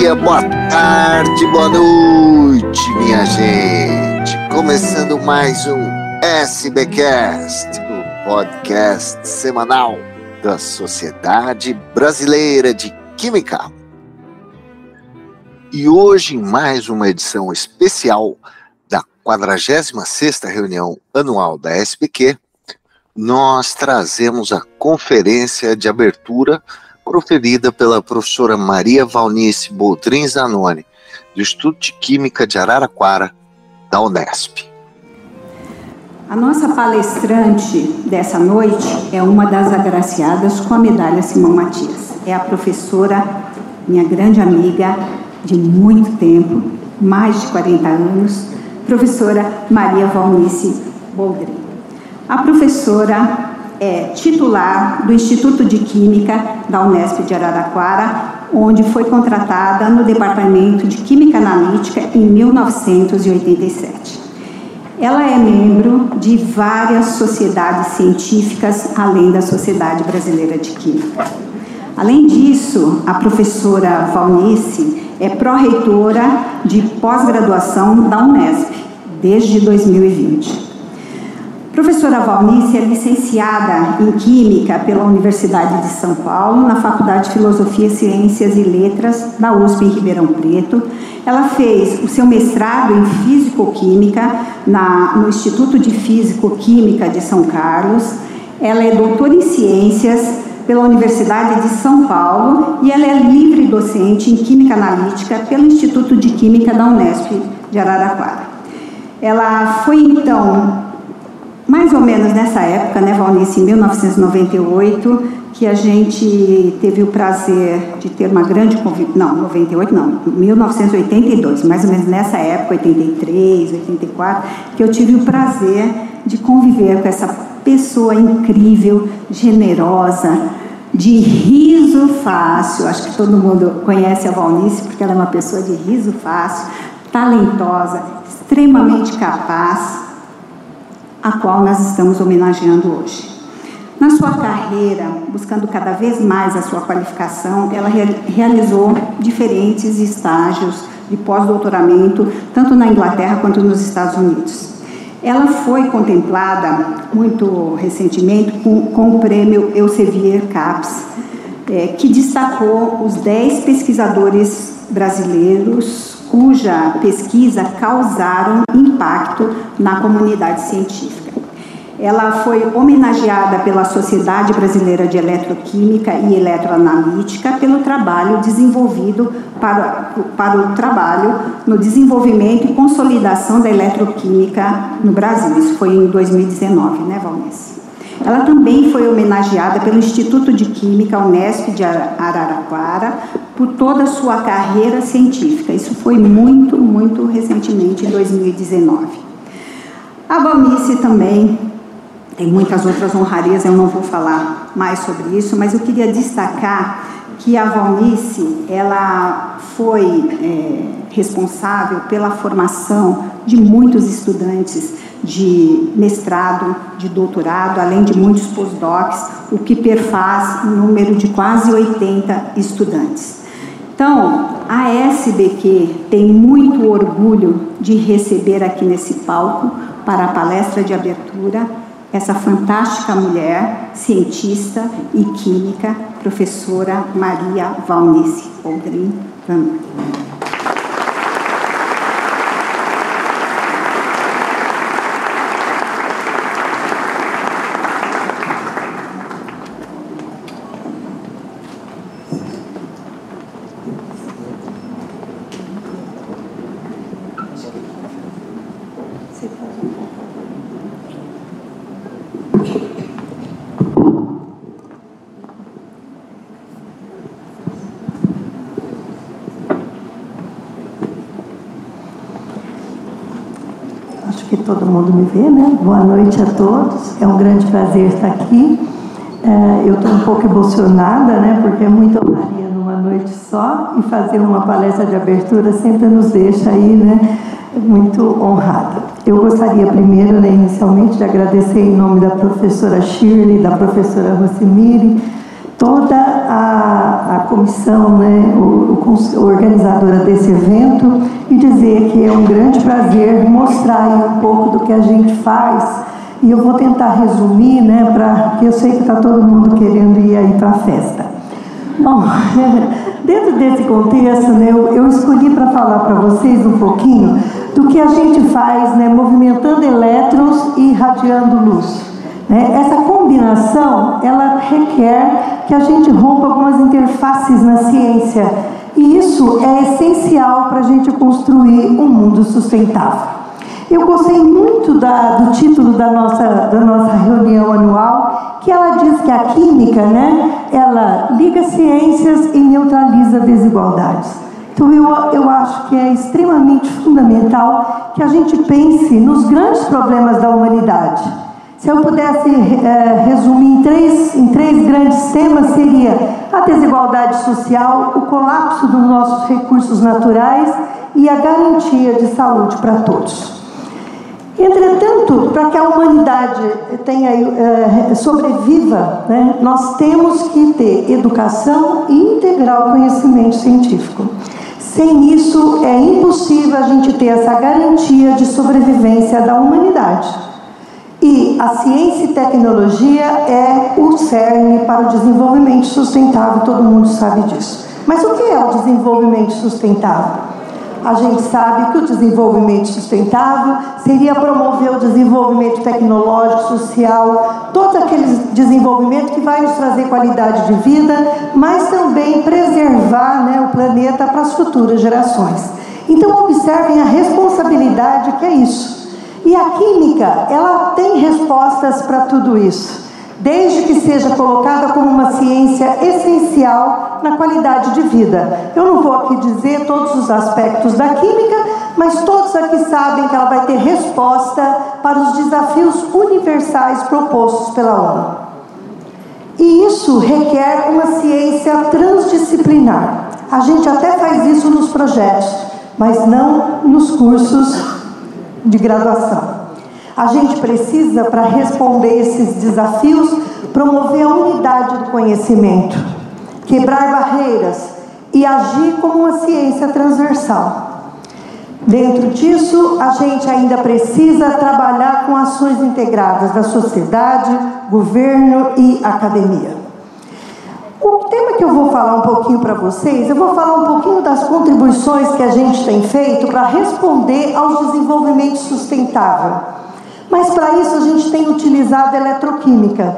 dia, boa tarde, boa noite, minha gente. Começando mais um SBcast, o podcast semanal da Sociedade Brasileira de Química. E hoje, em mais uma edição especial da 46ª reunião anual da SBQ, nós trazemos a conferência de abertura proferida pela professora Maria Valnice Boldrin Zanoni, do Instituto de Química de Araraquara, da Unesp. A nossa palestrante dessa noite é uma das agraciadas com a medalha Simão Matias. É a professora, minha grande amiga de muito tempo, mais de 40 anos, professora Maria Valnice Boldrin. A professora é titular do Instituto de Química da Unesp de Araraquara, onde foi contratada no Departamento de Química Analítica em 1987. Ela é membro de várias sociedades científicas, além da Sociedade Brasileira de Química. Além disso, a professora Valnice é pró-reitora de pós-graduação da Unesp desde 2020. Professora Valnice é licenciada em Química pela Universidade de São Paulo, na Faculdade de Filosofia, Ciências e Letras da USP em Ribeirão Preto. Ela fez o seu mestrado em Físico-Química no Instituto de Físico-Química de São Carlos. Ela é doutora em Ciências pela Universidade de São Paulo e ela é livre docente em Química Analítica pelo Instituto de Química da Unesp de Araraquara. Ela foi então mais ou menos nessa época, né, Valnice, em 1998, que a gente teve o prazer de ter uma grande convivência. Não, 98 não, 1982, mais ou menos nessa época, 83, 84, que eu tive o prazer de conviver com essa pessoa incrível, generosa, de riso fácil. Acho que todo mundo conhece a Valnice, porque ela é uma pessoa de riso fácil, talentosa, extremamente capaz a qual nós estamos homenageando hoje. Na sua carreira, buscando cada vez mais a sua qualificação, ela realizou diferentes estágios de pós-doutoramento, tanto na Inglaterra quanto nos Estados Unidos. Ela foi contemplada muito recentemente com, com o prêmio Elsevier Caps, é, que destacou os 10 pesquisadores brasileiros cuja pesquisa causaram impacto na comunidade científica. Ela foi homenageada pela Sociedade Brasileira de Eletroquímica e Eletroanalítica pelo trabalho desenvolvido para, para o trabalho no desenvolvimento e consolidação da eletroquímica no Brasil. Isso foi em 2019, né, Valnese? Ela também foi homenageada pelo Instituto de Química Unesp de Araraquara por toda a sua carreira científica. Isso foi muito, muito recentemente, em 2019. A Valnice também tem muitas outras honrarias, eu não vou falar mais sobre isso, mas eu queria destacar que a Valnice ela foi é, responsável pela formação de muitos estudantes de mestrado, de doutorado, além de muitos postdocs, o que perfaz um número de quase 80 estudantes. Então, a SBQ tem muito orgulho de receber aqui nesse palco para a palestra de abertura essa fantástica mulher, cientista e química, professora Maria Valnice Aldrin todo mundo me vê, né? Boa noite a todos. É um grande prazer estar aqui. É, eu estou um pouco emocionada, né? Porque é muita honraria numa noite só e fazer uma palestra de abertura sempre nos deixa aí, né? Muito honrada. Eu gostaria primeiro, né, inicialmente, de agradecer em nome da professora Shirley, da professora Rosimiri, toda a, a comissão, né, o, o, organizadora desse evento, e dizer que é um grande prazer mostrar um pouco do que a gente faz. E eu vou tentar resumir, né, pra, porque eu sei que está todo mundo querendo ir aí para a festa. Bom, dentro desse contexto, né, eu, eu escolhi para falar para vocês um pouquinho do que a gente faz, né, movimentando elétrons e irradiando luz. Né? Essa combinação, ela requer que a gente rompa algumas interfaces na ciência. E isso é essencial para a gente construir um mundo sustentável. Eu gostei muito da, do título da nossa, da nossa reunião anual, que ela diz que a química, né, ela liga ciências e neutraliza desigualdades. Então eu, eu acho que é extremamente fundamental que a gente pense nos grandes problemas da humanidade se eu pudesse é, resumir em três, em três grandes temas, seria a desigualdade social, o colapso dos nossos recursos naturais e a garantia de saúde para todos. Entretanto, para que a humanidade tenha, é, sobreviva, né, nós temos que ter educação e integrar o conhecimento científico. Sem isso, é impossível a gente ter essa garantia de sobrevivência da humanidade. E a ciência e tecnologia é o cerne para o desenvolvimento sustentável, todo mundo sabe disso. Mas o que é o desenvolvimento sustentável? A gente sabe que o desenvolvimento sustentável seria promover o desenvolvimento tecnológico, social, todo aquele desenvolvimento que vai nos trazer qualidade de vida, mas também preservar né, o planeta para as futuras gerações. Então, observem a responsabilidade que é isso. E a química, ela tem respostas para tudo isso, desde que seja colocada como uma ciência essencial na qualidade de vida. Eu não vou aqui dizer todos os aspectos da química, mas todos aqui sabem que ela vai ter resposta para os desafios universais propostos pela ONU. E isso requer uma ciência transdisciplinar. A gente até faz isso nos projetos, mas não nos cursos de graduação. A gente precisa, para responder esses desafios, promover a unidade do conhecimento, quebrar barreiras e agir como uma ciência transversal. Dentro disso, a gente ainda precisa trabalhar com ações integradas da sociedade, governo e academia. O tema que eu vou falar um pouquinho para vocês, eu vou falar um pouquinho das contribuições que a gente tem feito para responder ao desenvolvimento sustentável. Mas para isso a gente tem utilizado a eletroquímica.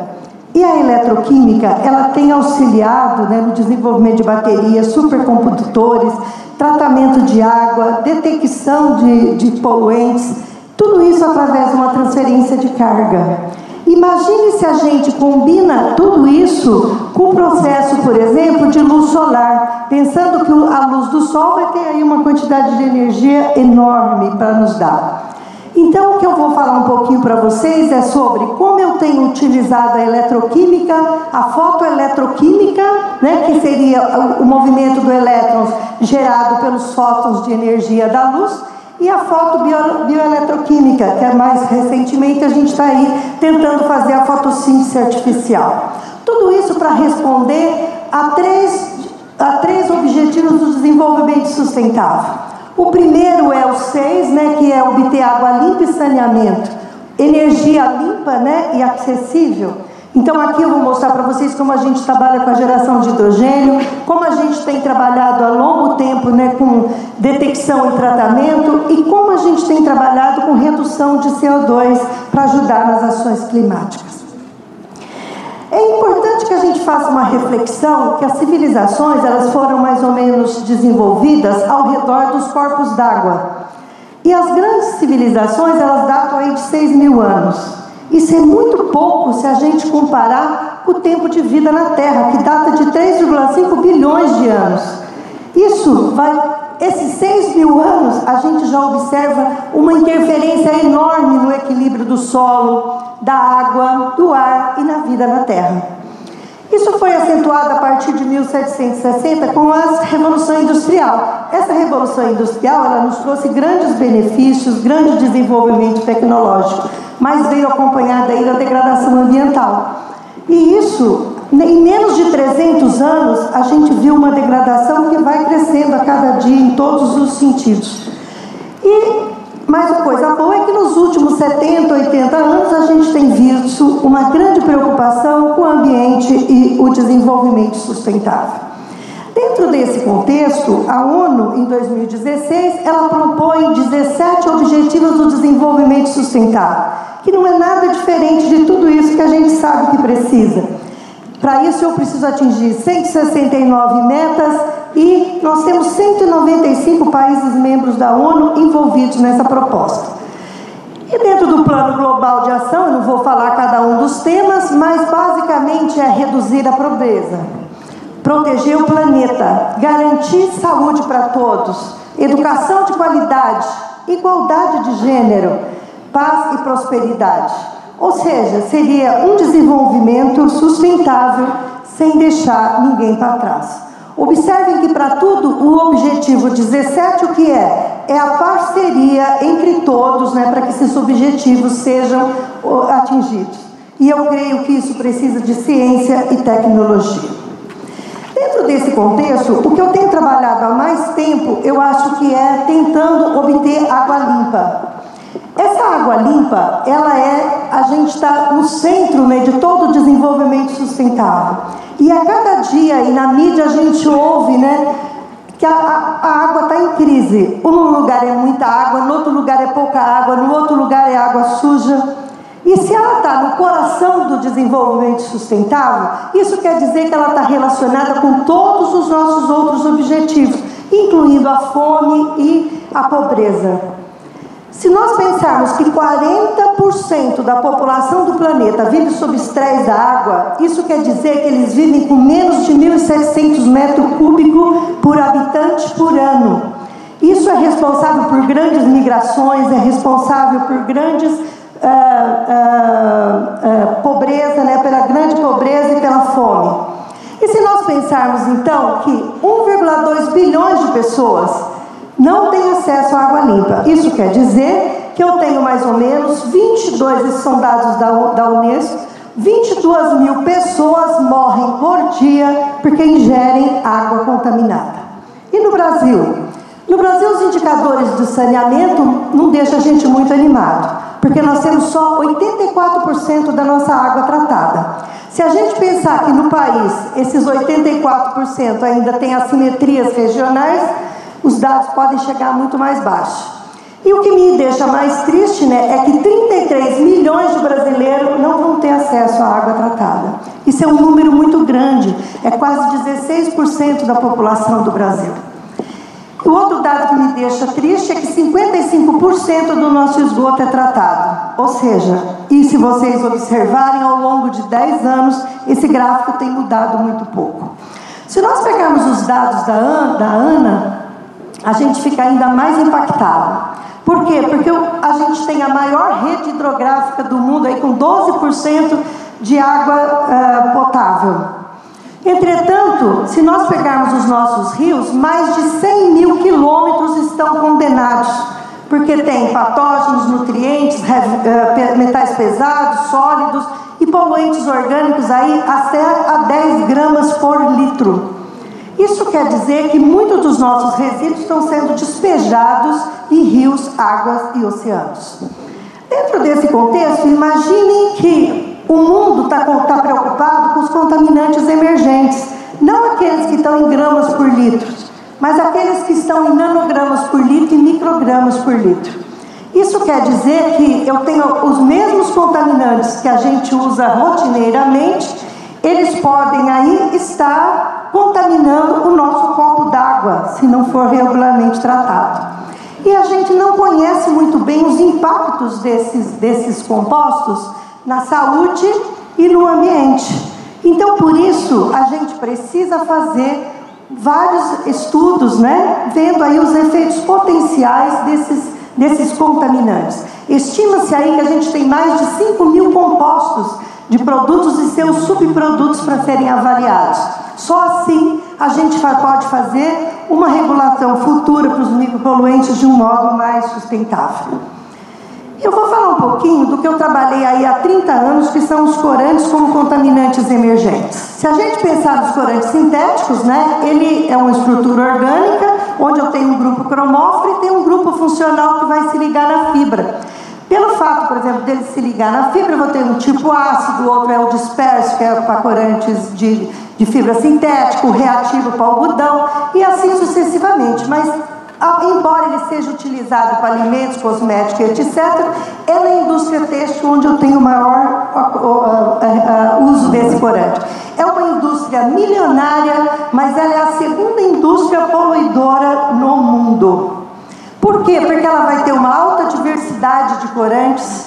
E a eletroquímica, ela tem auxiliado né, no desenvolvimento de baterias, supercomputadores, tratamento de água, detecção de, de poluentes, tudo isso através de uma transferência de carga. Imagine se a gente combina tudo isso com o processo, por exemplo, de luz solar, pensando que a luz do sol vai ter aí uma quantidade de energia enorme para nos dar. Então, o que eu vou falar um pouquinho para vocês é sobre como eu tenho utilizado a eletroquímica, a fotoeletroquímica, né, que seria o movimento do elétron gerado pelos fótons de energia da luz, e a foto bio, bioeletroquímica, que é mais recentemente a gente está aí tentando fazer a fotossíntese artificial. Tudo isso para responder a três, a três objetivos do desenvolvimento sustentável. O primeiro é o seis, né, que é obter água limpa e saneamento, energia limpa né, e acessível. Então aqui eu vou mostrar para vocês como a gente trabalha com a geração de hidrogênio, como a gente tem trabalhado a longo tempo né, com detecção e tratamento e como a gente tem trabalhado com redução de CO2 para ajudar nas ações climáticas. É importante que a gente faça uma reflexão que as civilizações elas foram mais ou menos desenvolvidas ao redor dos corpos d'água. E as grandes civilizações elas datam aí de 6 mil anos. Isso é muito pouco se a gente comparar com o tempo de vida na Terra, que data de 3,5 bilhões de anos. Isso vai. Esses 6 mil anos, a gente já observa uma interferência enorme no equilíbrio do solo, da água, do ar e na vida na Terra. Isso foi acentuado a partir de 1760 com a Revolução Industrial. Essa Revolução Industrial ela nos trouxe grandes benefícios, grande desenvolvimento tecnológico, mas veio acompanhada aí da degradação ambiental. E isso em menos de 300 anos, a gente viu uma degradação que vai crescendo a cada dia em todos os sentidos. E mais uma coisa boa é que nos últimos 70, 80 anos a gente tem visto uma grande preocupação com o ambiente e o desenvolvimento sustentável. Dentro desse contexto, a ONU, em 2016, ela propõe 17 Objetivos do Desenvolvimento Sustentável, que não é nada diferente de tudo isso que a gente sabe que precisa. Para isso, eu preciso atingir 169 metas e nós temos 195 países membros da ONU envolvidos nessa proposta. E dentro do Plano Global de Ação, eu não vou falar cada um dos temas, mas basicamente é reduzir a pobreza, proteger o planeta, garantir saúde para todos, educação de qualidade, igualdade de gênero, paz e prosperidade. Ou seja, seria um desenvolvimento sustentável sem deixar ninguém para trás. Observem que para tudo o objetivo 17 o que é? É a parceria entre todos, né, para que esses objetivos sejam atingidos. E eu creio que isso precisa de ciência e tecnologia. Dentro desse contexto, o que eu tenho trabalhado há mais tempo, eu acho que é tentando obter água limpa. Essa água limpa, ela é, a gente está no centro né, de todo o desenvolvimento sustentável. E a cada dia, e na mídia a gente ouve, né, que a, a, água está em crise. Um lugar é muita água, no outro lugar é pouca água, no outro lugar é água suja. E se ela está no coração do desenvolvimento sustentável, isso quer dizer que ela está relacionada com todos os nossos outros objetivos, incluindo a fome e a pobreza. Se nós pensarmos que 40% da população do planeta vive sob estresse da água, isso quer dizer que eles vivem com menos de 1.700 metros cúbicos por habitante por ano. Isso é responsável por grandes migrações, é responsável por grandes uh, uh, uh, pobreza, né, pela grande pobreza e pela fome. E se nós pensarmos então que 1,2 bilhões de pessoas não têm acesso à água limpa, isso quer dizer que eu tenho mais ou menos 22, esses são dados da, da Unesco, 22 mil pessoas morrem por dia porque ingerem água contaminada. E no Brasil? No Brasil, os indicadores do saneamento não deixam a gente muito animado porque nós temos só 84% da nossa água tratada. Se a gente pensar que no país esses 84% ainda têm assimetrias regionais, os dados podem chegar muito mais baixos. E o que me deixa mais triste né, é que 33 milhões de brasileiros não vão ter acesso à água tratada. Isso é um número muito grande, é quase 16% da população do Brasil. O outro dado que me deixa triste é que 55% do nosso esgoto é tratado. Ou seja, e se vocês observarem ao longo de 10 anos, esse gráfico tem mudado muito pouco. Se nós pegarmos os dados da ANA, a gente fica ainda mais impactado. Por quê? Porque a gente tem a maior rede hidrográfica do mundo, aí com 12% de água uh, potável. Entretanto, se nós pegarmos os nossos rios, mais de 100 mil quilômetros estão condenados, porque tem patógenos, nutrientes, eh, metais pesados, sólidos e poluentes orgânicos aí até a 10 gramas por litro. Isso quer dizer que muitos dos nossos resíduos estão sendo despejados em rios, águas e oceanos. Dentro desse contexto, imaginem que o mundo está tá preocupado com os contaminantes emergentes, não aqueles que estão em gramas por litro, mas aqueles que estão em nanogramas por litro e microgramas por litro. Isso quer dizer que eu tenho os mesmos contaminantes que a gente usa rotineiramente, eles podem aí estar contaminando o nosso copo d'água, se não for regularmente tratado. E a gente não conhece muito bem os impactos desses, desses compostos na saúde e no ambiente. Então, por isso, a gente precisa fazer vários estudos, né, vendo aí os efeitos potenciais desses, desses contaminantes. Estima-se aí que a gente tem mais de 5 mil compostos de produtos e seus subprodutos para serem avaliados. Só assim a gente pode fazer uma regulação futura para os micropoluentes de um modo mais sustentável. Eu vou falar um pouquinho do que eu trabalhei aí há 30 anos, que são os corantes como contaminantes emergentes. Se a gente pensar nos corantes sintéticos, né, ele é uma estrutura orgânica, onde eu tenho um grupo cromófilo e tenho um grupo funcional que vai se ligar na fibra. Pelo fato, por exemplo, dele se ligar na fibra, eu vou ter um tipo ácido, outro é o disperso, que é para corantes de, de fibra sintética, o reativo para algodão, e assim sucessivamente. Mas embora ele seja utilizado para alimentos, cosméticos, etc., é na indústria têxtil onde eu tenho o maior uso desse corante. É uma indústria milionária, mas ela é a segunda indústria poluidora no mundo. Por quê? Porque ela vai ter uma alta diversidade de corantes,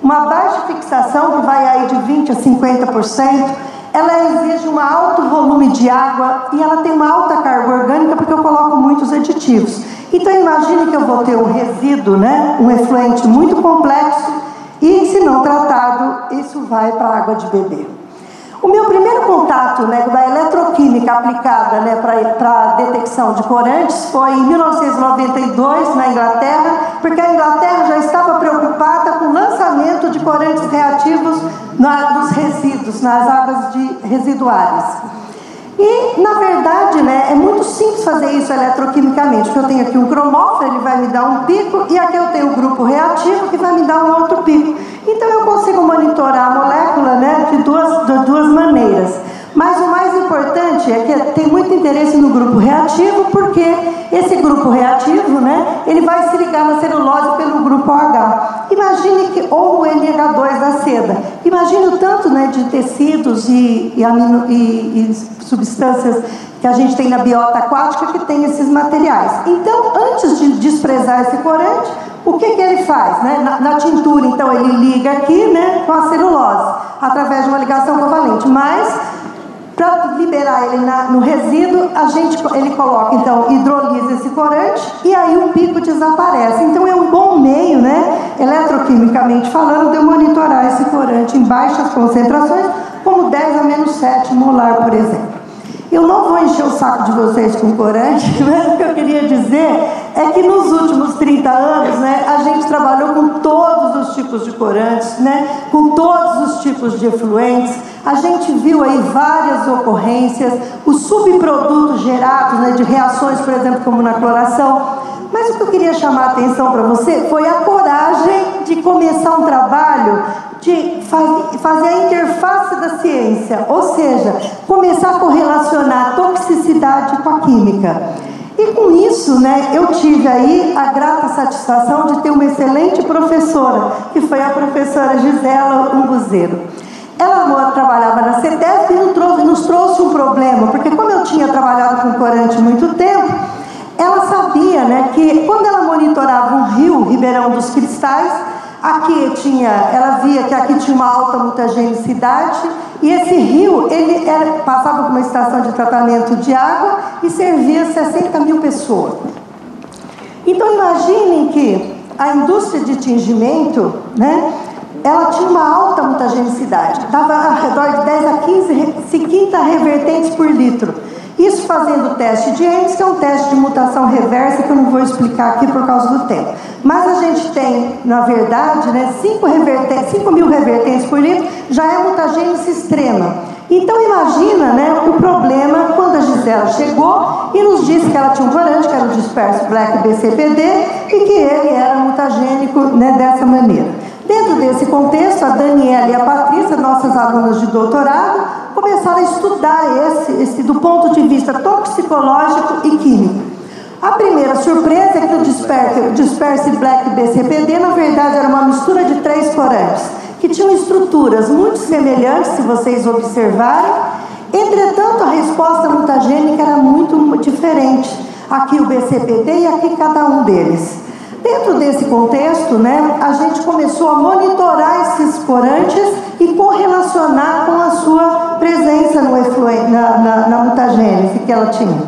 uma baixa fixação, que vai aí de 20% a 50%, ela exige um alto volume de água e ela tem uma alta carga orgânica porque eu coloco muitos aditivos. Então imagine que eu vou ter um resíduo, né, um efluente muito complexo e se não tratado, isso vai para a água de beber. O meu primeiro contato né, da eletroquímica aplicada né, para a detecção de corantes foi em 1992, na Inglaterra, porque a Inglaterra já estava preocupada com o lançamento de corantes reativos na, nos resíduos, nas águas de residuárias. E, na verdade, né, é muito simples fazer isso eletroquimicamente, porque eu tenho aqui um cromófilo, ele vai me dar um pico, e aqui eu tenho um grupo reativo que vai me dar um outro pico. Então, eu consigo monitorar a molécula né, de, duas, de duas maneiras. Mas o mais importante é que tem muito interesse no grupo reativo, porque esse grupo reativo, né, ele vai se ligar na celulose pelo grupo OH. Imagine que, ou o NH2 da seda. Imagine o tanto né, de tecidos e, e, amino, e, e substâncias que a gente tem na biota aquática que tem esses materiais. Então, antes de desprezar esse corante, o que, que ele faz? Né? Na, na, tintura, então, ele liga aqui né, com a celulose, através de uma ligação covalente. Mas para liberar ele na, no resíduo, a gente, ele coloca, então, hidrolisa esse corante e aí o pico desaparece. Então é um bom meio, né, eletroquimicamente falando, de monitorar esse corante em baixas concentrações, como 10 a menos 7 molar, por exemplo. Eu não vou encher o saco de vocês com corante, mas o que eu queria dizer é que nos últimos 30 anos, né, a gente trabalhou com todos os tipos de corantes, né, com todos os tipos de efluentes. A gente viu aí várias ocorrências, os subprodutos gerados né, de reações, por exemplo, como na cloração. Mas o que eu queria chamar a atenção para você foi a coragem de começar um trabalho de fazer a interface da ciência, ou seja, começar a correlacionar a toxicidade com a química. E com isso, né, eu tive aí a grata satisfação de ter uma excelente professora, que foi a professora Gisela Umbuzeiro. Ela trabalhava na CETESB e nos trouxe, um problema, porque como eu tinha trabalhado com corante muito tempo, ela sabia né, que quando ela monitorava um rio, Ribeirão dos Cristais, aqui tinha, ela via que aqui tinha uma alta mutagenicidade e esse rio ele era, passava por uma estação de tratamento de água e servia 60 mil pessoas. Então imaginem que a indústria de tingimento, né, ela tinha uma alta mutagenicidade, dava ao redor de 10 a 15 50 revertentes por litro. Isso fazendo o teste de Ames, que é um teste de mutação reversa, que eu não vou explicar aqui por causa do tempo. Mas a gente tem, na verdade, né, 5, revertentes, 5 mil revertentes por litro, já é mutagênese extrema. Então imagina né, o problema quando a Gisela chegou e nos disse que ela tinha um corante, que era o disperso Black BCPD, e que ele era mutagênico né, dessa maneira. Dentro desse contexto, a Daniela e a Patrícia, nossas alunas de doutorado, começaram a estudar esse, esse do ponto de vista toxicológico e químico. A primeira surpresa é que o Disperse, Disperse Black BCPD, na verdade, era uma mistura de três corantes, que tinham estruturas muito semelhantes, se vocês observarem. Entretanto, a resposta mutagênica era muito diferente. Aqui o BCPD e aqui cada um deles. Dentro desse contexto, né, a gente começou a monitorar esses corantes e correlacionar com a sua presença no efluente, na, na, na mutagênese que ela tinha.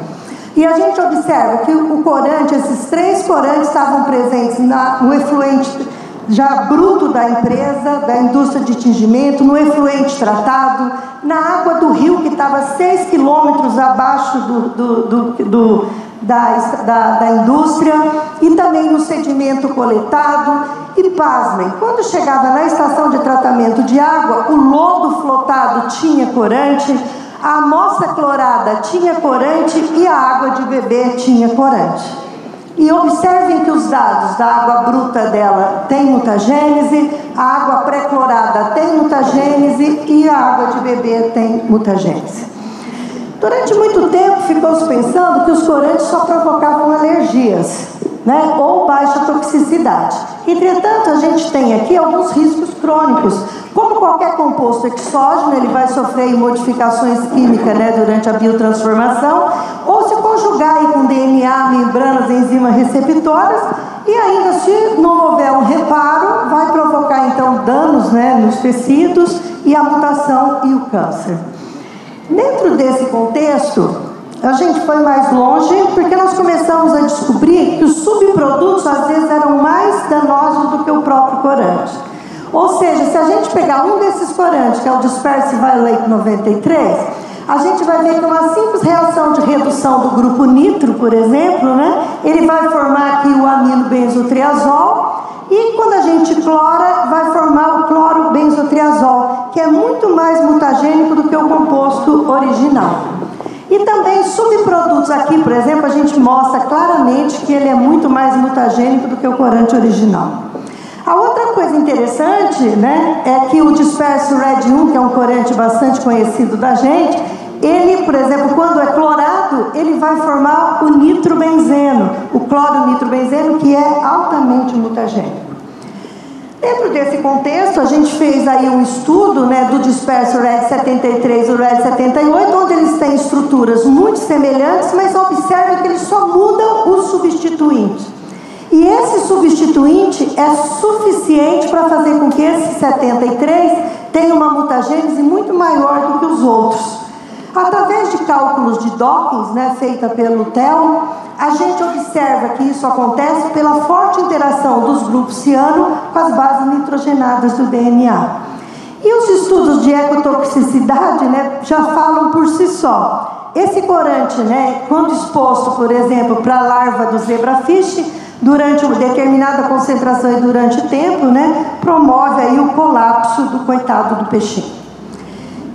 E a gente observa que o corante, esses três corantes estavam presentes na, no efluente já bruto da empresa, da indústria de tingimento, no efluente tratado, na água do rio que estava 6 quilômetros abaixo do, do, do, do da, da, da indústria e também no sedimento coletado. E pasmem, quando chegava na estação de tratamento de água, o lodo flotado tinha corante, a amostra clorada tinha corante e a água de beber tinha corante. E observem que os dados da água bruta dela tem mutagênese, a água pré-clorada tem mutagênese e a água de beber tem mutagênese. Durante muito tempo ficou-se pensando que os corantes só provocavam alergias, né, ou baixa toxicidade. Entretanto, a gente tem aqui alguns riscos crônicos. Como qualquer composto exógeno, ele vai sofrer modificações químicas né, durante a biotransformação, ou se conjugar com DNA, membranas, enzimas receptoras, e ainda se não houver um reparo, vai provocar então danos né, nos tecidos e a mutação e o câncer. Dentro desse contexto, a gente foi mais longe porque nós começamos a descobrir que os subprodutos às vezes eram mais danosos do que o próprio corante. Ou seja, se a gente pegar um desses corantes, que é o Disperse Violate 93, a gente vai ver que uma simples reação de redução do grupo nitro, por exemplo, né, ele vai formar aqui o amino benzotriazol e quando a gente clora, vai formar o cloro benzotriazol, que é muito mais mutagênico do que o composto original. E também subprodutos aqui, por exemplo, a gente mostra claramente que ele é muito mais mutagênico do que o corante original. A outra coisa interessante né, é que o disperso Red 1, que é um corante bastante conhecido da gente, ele, por exemplo, quando é clorado, ele vai formar o nitrobenzeno, o cloro nitrobenzeno, que é altamente mutagênico. Dentro desse contexto, a gente fez aí um estudo né, do disperso RED 73 e o RED 78, onde eles têm estruturas muito semelhantes, mas observe que eles só mudam o substituinte. E esse substituinte é suficiente para fazer com que esse 73 tenha uma mutagênese muito maior do que os outros. Através de cálculos de Dawkins, né, feita pelo TEL, a gente observa que isso acontece pela forte interação dos grupos ciano com as bases nitrogenadas do DNA. E os estudos de ecotoxicidade né, já falam por si só. Esse corante, né, quando exposto, por exemplo, para a larva do zebrafish, durante uma determinada concentração e durante o tempo, né, promove aí o colapso do coitado do peixinho.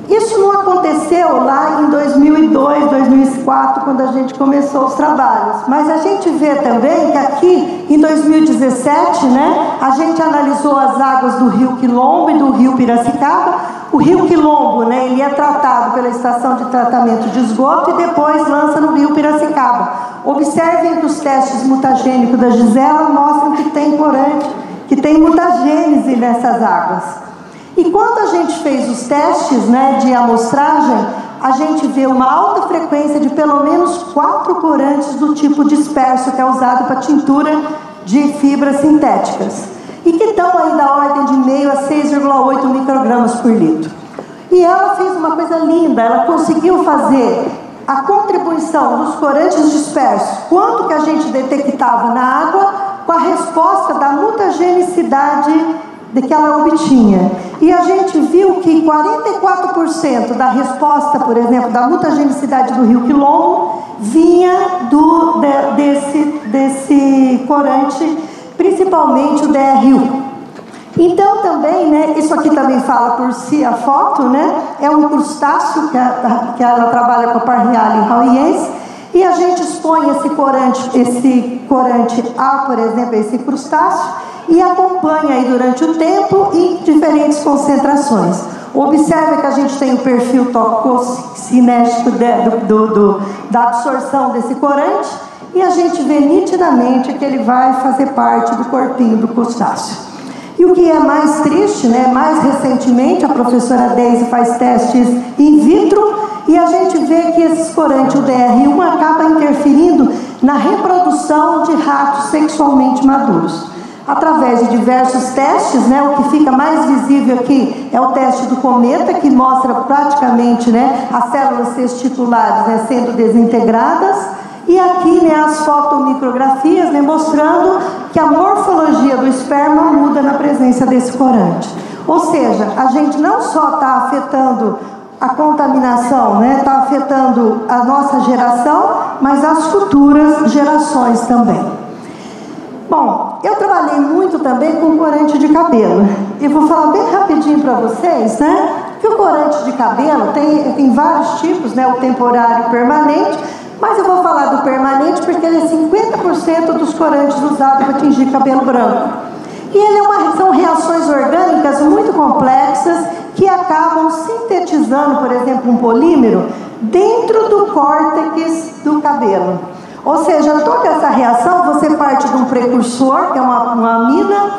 Isso não aconteceu lá em 2002, 2004, quando a gente começou os trabalhos. Mas a gente vê também que aqui, em 2017, né, a gente analisou as águas do Rio Quilombo e do Rio Piracicaba. O Rio Quilombo, né, ele é tratado pela estação de tratamento de esgoto e depois lança no Rio Piracicaba. Observem que os testes mutagênicos da Gisela mostram que tem corante, que tem mutagênese nessas águas. E quando a gente fez os testes né, de amostragem, a gente vê uma alta frequência de pelo menos quatro corantes do tipo disperso, que é usado para tintura de fibras sintéticas. E que estão aí da ordem de meio a 6,8 microgramas por litro. E ela fez uma coisa linda, ela conseguiu fazer a contribuição dos corantes dispersos, quanto que a gente detectava na água, com a resposta da mutagenicidade de que ela obtinha. E a gente viu que 44% da resposta, por exemplo, da mutagenicidade do rio Quilombo vinha do, de, desse, desse corante, principalmente o DRU. Então também, né, isso aqui também fala por si a foto, né, é um crustáceo que, a, que ela trabalha com a Parriale Rauiense, e a gente expõe esse corante, esse corante a, por exemplo, esse crustáceo, e acompanha aí durante o tempo em diferentes concentrações. Observe que a gente tem o perfil tococinético do, do, da absorção desse corante e a gente vê nitidamente que ele vai fazer parte do corpinho do crustáceo. E o que é mais triste, né, mais recentemente, a professora Deise faz testes in vitro e a gente vê que esse corante, o DR1, acaba interferindo na reprodução de ratos sexualmente maduros através de diversos testes, né? O que fica mais visível aqui é o teste do cometa, que mostra praticamente, né, as células testiculares né, sendo desintegradas. E aqui, né, as fotomicrografias, né, mostrando que a morfologia do esperma muda na presença desse corante. Ou seja, a gente não só está afetando a contaminação está né, tá afetando a nossa geração, mas as futuras gerações também. Bom, eu trabalhei muito também com corante de cabelo. E vou falar bem rapidinho para vocês, né? Que o corante de cabelo tem, tem vários tipos, né? O temporário e permanente. Mas eu vou falar do permanente porque ele é 50% dos corantes usados para atingir cabelo branco. E ele é uma, são reações orgânicas muito complexas que acabam sintetizando, por exemplo, um polímero dentro do córtex do cabelo. Ou seja, toda essa reação você parte de um precursor, que é uma, uma amina,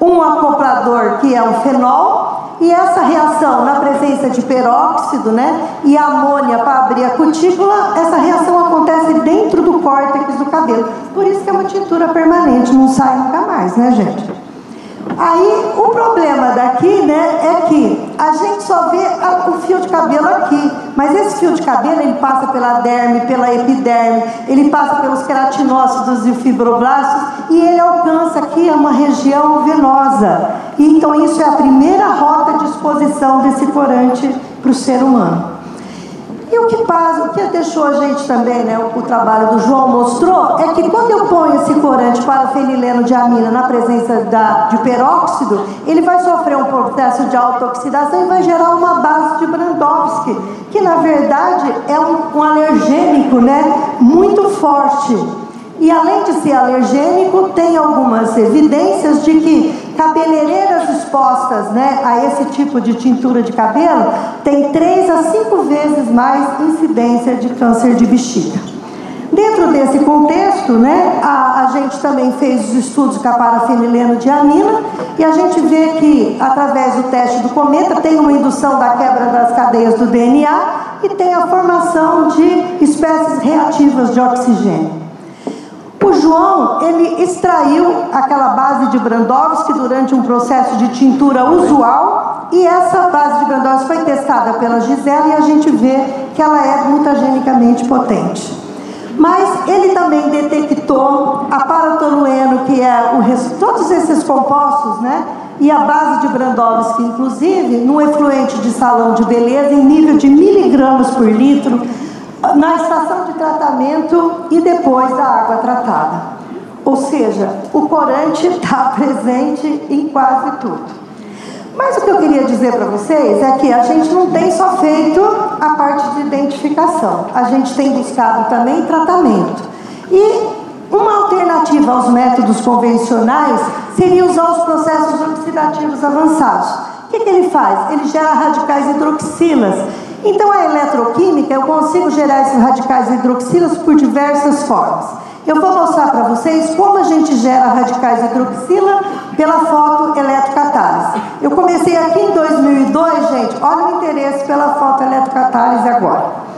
um acoplador, que é o fenol, e essa reação na presença de peróxido né, e amônia para abrir a cutícula, essa reação acontece dentro do córtex do cabelo. Por isso que é uma tintura permanente, não sai nunca mais, né, gente? Aí o problema daqui, né, é que a gente só vê a, o fio de cabelo aqui, mas esse fio de cabelo ele passa pela derme, pela epiderme, ele passa pelos queratinócitos e fibroblastos e ele alcança aqui uma região venosa. E, então isso é a primeira rota de exposição desse corante para o ser humano. E o que passa, o que deixou a gente também, né, o, o, trabalho do João mostrou, é que quando eu ponho esse corante para fenileno de amina na presença da, de peróxido, ele vai sofrer um processo de autooxidação e vai gerar uma base de Brandowski, que na verdade é um, um alergênico né, muito forte. E além de ser alergênico, tem algumas evidências de que cabeleireiras expostas né, a esse tipo de tintura de cabelo têm 3 a 5 vezes mais incidência de câncer de bexiga. Dentro desse contexto, né, a, a gente também fez os estudos com a parafenileno de amina e a gente vê que, através do teste do cometa, tem uma indução da quebra das cadeias do DNA e tem a formação de espécies reativas de oxigênio. O João, ele extraiu aquela base de Brandowski durante um processo de tintura usual e essa base de Brandowski foi testada pela Gisela e a gente vê que ela é mutagenicamente potente. Mas ele também detectou a parotolueno, que é o, todos esses compostos, né? E a base de Brandowski, inclusive, num efluente de salão de beleza em nível de miligramas por litro, na estação de tratamento e depois da água tratada. Ou seja, o corante está presente em quase tudo. Mas o que eu queria dizer para vocês é que a gente não tem só feito a parte de identificação, a gente tem buscado também tratamento. E uma alternativa aos métodos convencionais seria usar os processos oxidativos avançados. Que, que ele faz? Ele gera radicais hidroxilas então, a eletroquímica, eu consigo gerar esses radicais hidroxilas por diversas formas. Eu vou mostrar para vocês como a gente gera radicais hidroxila pela fotoeletrocatálise. Eu comecei aqui em 2002, gente, olha o interesse pela fotoeletrocatálise agora.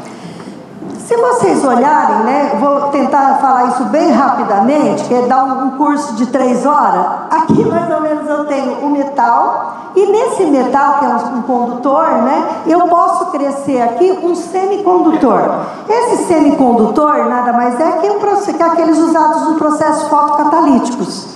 Se vocês olharem, né, vou tentar falar isso bem rapidamente, que é dar um curso de três horas. Aqui mais ou menos eu tenho o metal, e nesse metal, que é um condutor, né, eu posso crescer aqui um semicondutor. Esse semicondutor nada mais é que, um, que aqueles usados no processo fotocatalíticos.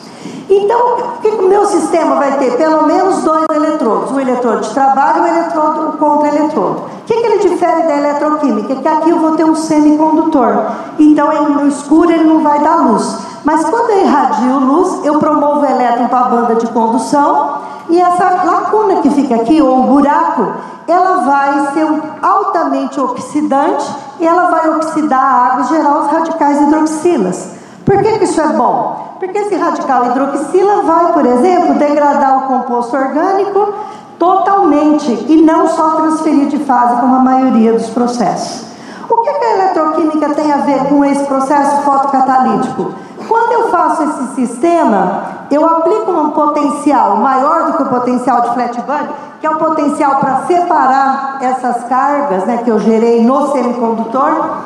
Então, o que o meu sistema vai ter? Pelo menos dois eletrodos, um eletrodo de trabalho e um eletrodo contra-eletrodo. O que, que ele difere da eletroquímica? Que aqui eu vou ter um semicondutor. Então, no escuro ele não vai dar luz. Mas quando eu irradio luz, eu promovo o elétron para a banda de condução e essa lacuna que fica aqui, ou o buraco, ela vai ser altamente oxidante e ela vai oxidar a água e gerar os radicais hidroxilas. Por que, que isso é bom? Porque esse radical hidroxila vai, por exemplo, degradar o composto orgânico totalmente e não só transferir de fase como a maioria dos processos. O que, a eletroquímica tem a ver com esse processo fotocatalítico? Quando eu faço esse sistema, eu aplico um potencial maior do que o potencial de flatband, que é o potencial para separar essas cargas né, que eu gerei no semicondutor,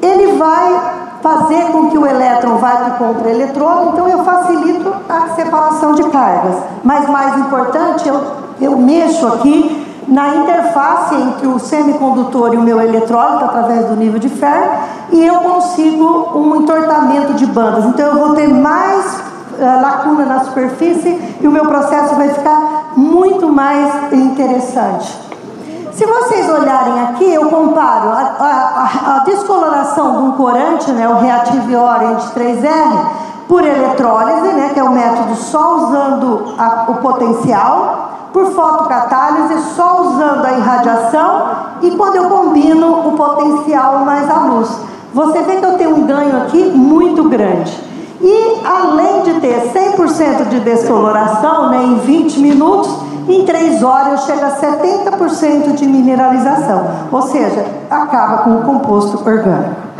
ele vai fazer com que o elétron vá para o contra-eletrônico, então eu facilito a separação de cargas. Mas mais importante, eu, eu mexo aqui na interface entre o semicondutor e o meu eletrólito através do nível de ferro e eu consigo um entortamento de bandas. Então eu vou ter mais uh, lacuna na superfície e o meu processo vai ficar muito mais interessante. Se vocês olharem aqui, eu comparo a, a, a descoloração de um corante, né, o Reactive Orange 3R, por eletrólise, né, que é o método só usando a, o potencial, por fotocatálise, só usando a irradiação, e quando eu combino o potencial mais a luz. Você vê que eu tenho um ganho aqui muito grande. E além de ter 100% de descoloração né, em 20 minutos, em 3 horas eu chego a 70% de mineralização. Ou seja, acaba com o composto orgânico.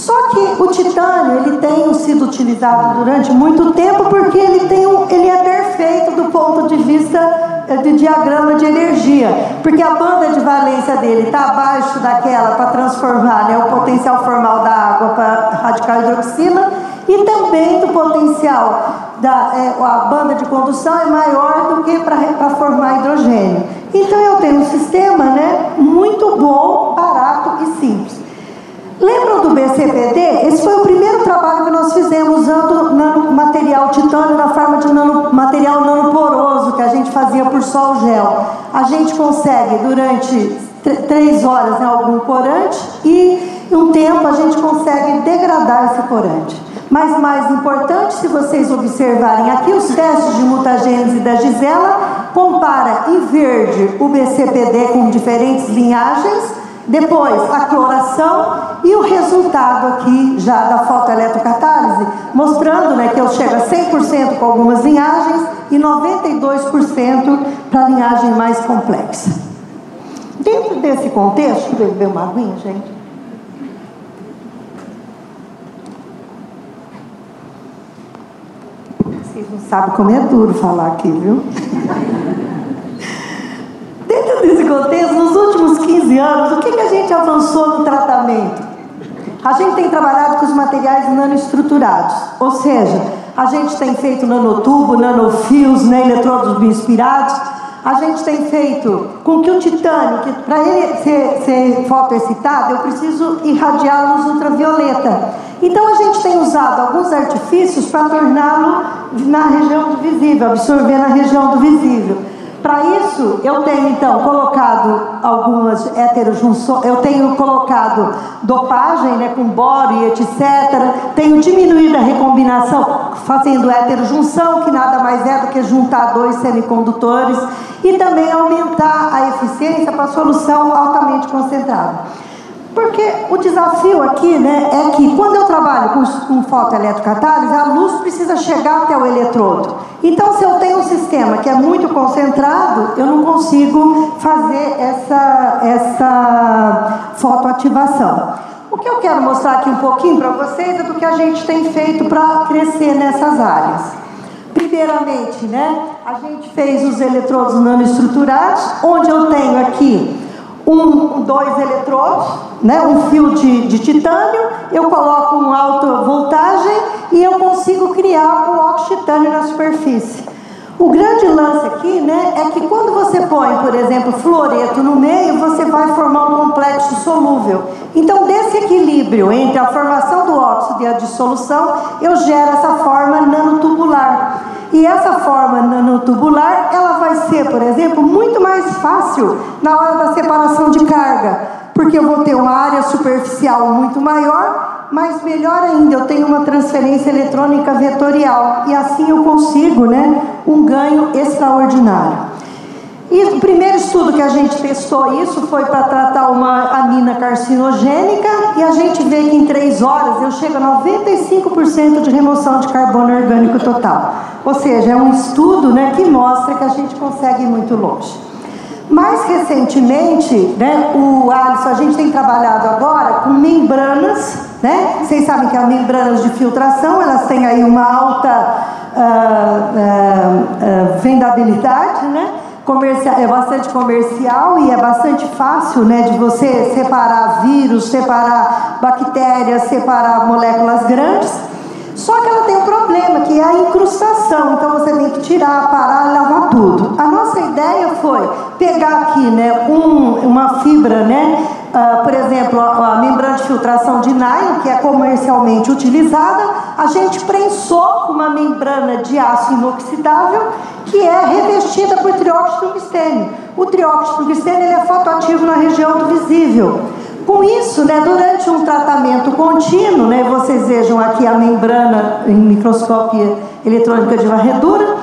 Só que o titânio ele tem sido utilizado durante muito tempo porque ele, tem um, ele é perfeito do ponto de vista eh, de diagrama de energia, porque a banda de valência dele está abaixo daquela para transformar né, o potencial formal da água para radical hidroxila e também do potencial da é, a banda de condução é maior do que para formar hidrogênio. Então eu tenho um sistema né, muito bom, barato e simples. Lembram do BCPD? Esse foi o primeiro trabalho que nós fizemos usando material titânio na forma de nano, material nanoporoso que a gente fazia por sol gel. A gente consegue durante três horas né, algum corante e um tempo a gente consegue degradar esse corante. Mas mais importante, se vocês observarem aqui os testes de mutagênese da Gisela, compara em verde o BCPD com diferentes linhagens depois, a cloração e o resultado aqui já da fotoeletrocatálise, mostrando né, que eu chego a 100% com algumas linhagens e 92% para a linhagem mais complexa. Dentro desse contexto, beber uma aguinha, gente? Sabem como é duro falar aqui, viu? Dentro desse contexto, nos últimos 15 anos, o que, que a gente avançou no tratamento? A gente tem trabalhado com os materiais nanoestruturados, ou seja, a gente tem feito nanotubo, nanofios, né, eletrodos bioinspirados, a gente tem feito com que o titânio, para ele ser, ser fotoexcitado, eu preciso irradiar luz ultravioleta. Então a gente tem usado alguns artifícios para torná-lo na região do visível, absorver na região do visível. Para isso, eu tenho então colocado algumas heterojunções, eu tenho colocado dopagem né, com boro e etc. Tenho diminuído a recombinação fazendo heterojunção, que nada mais é do que juntar dois semicondutores, e também aumentar a eficiência para solução altamente concentrada. Porque o desafio aqui né, é que quando eu trabalho com, com fotoeletrocatálise, a luz precisa chegar até o eletrodo. Então, se eu tenho um sistema que é muito concentrado, eu não consigo fazer essa, essa fotoativação. O que eu quero mostrar aqui um pouquinho para vocês é do que a gente tem feito para crescer nessas áreas. Primeiramente, né, a gente fez os eletrodos nanoestruturados, onde eu tenho aqui um, dois eletrodos, né, um fio de, de titânio, eu coloco uma alta voltagem e eu consigo criar o oxitânio na superfície. O grande lance aqui né, é que quando você põe, por exemplo, fluoreto no meio, você vai formar um complexo solúvel. Desse equilíbrio entre a formação do óxido e a dissolução, eu gero essa forma nanotubular. E essa forma nanotubular, ela vai ser, por exemplo, muito mais fácil na hora da separação de carga, porque eu vou ter uma área superficial muito maior, mas melhor ainda, eu tenho uma transferência eletrônica vetorial e assim eu consigo, né, um ganho extraordinário. E o primeiro estudo que a gente testou isso foi para tratar uma amina carcinogênica e a gente vê que em três horas eu chego a 95% de remoção de carbono orgânico total. Ou seja, é um estudo né, que mostra que a gente consegue ir muito longe. Mais recentemente, né, o Alisson, a gente tem trabalhado agora com membranas, né? Vocês sabem que as membranas de filtração, elas têm aí uma alta uh, uh, uh, vendabilidade, né? Comercial, é bastante comercial e é bastante fácil né, de você separar vírus, separar bactérias, separar moléculas grandes. Só que ela tem um problema, que é a incrustação. Então você tem que tirar, parar lavar tudo. A nossa ideia foi pegar aqui né, um, uma fibra, né, uh, por exemplo, a, a, membrana de filtração de nylon, que é comercialmente utilizada, a gente prensou uma membrana de aço inoxidável que é revestida por trióxido de tungstênio. o trióxido de tungstênio ele é fotoativo na região do visível. Com isso, né, durante um tratamento contínuo, né, vocês vejam aqui a membrana em microscópio eletrônica de varredura,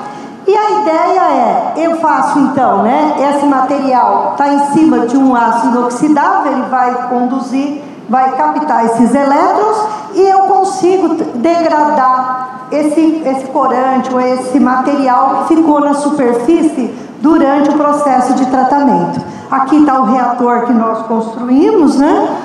e a ideia é, eu faço então, né, esse material está em cima de um aço inoxidável, ele vai conduzir, vai captar esses elétrons e eu consigo degradar esse, esse corante ou esse material que ficou na superfície durante o processo de tratamento. Aqui está o reator que nós construímos, né?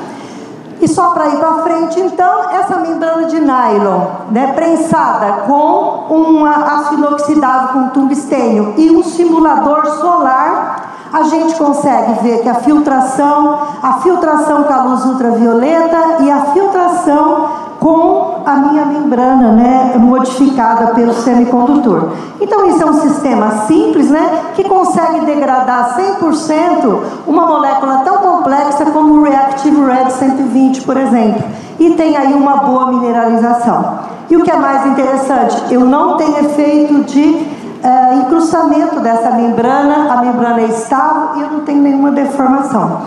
E só para ir para frente, então, essa membrana de nylon, né, prensada com um aço inoxidável com tungstênio e um simulador solar, a gente consegue ver que a filtração, a filtração com a luz ultravioleta e a filtração com a minha membrana, né, modificada pelo semicondutor. Então isso é um sistema simples, né, que consegue degradar 100% uma molécula tão complexa como o Reactive Red 120, por exemplo, e tem aí uma boa mineralização. E o que é mais interessante, eu não tenho efeito de é, incrustamento dessa membrana, a membrana é estável e eu não tenho nenhuma deformação.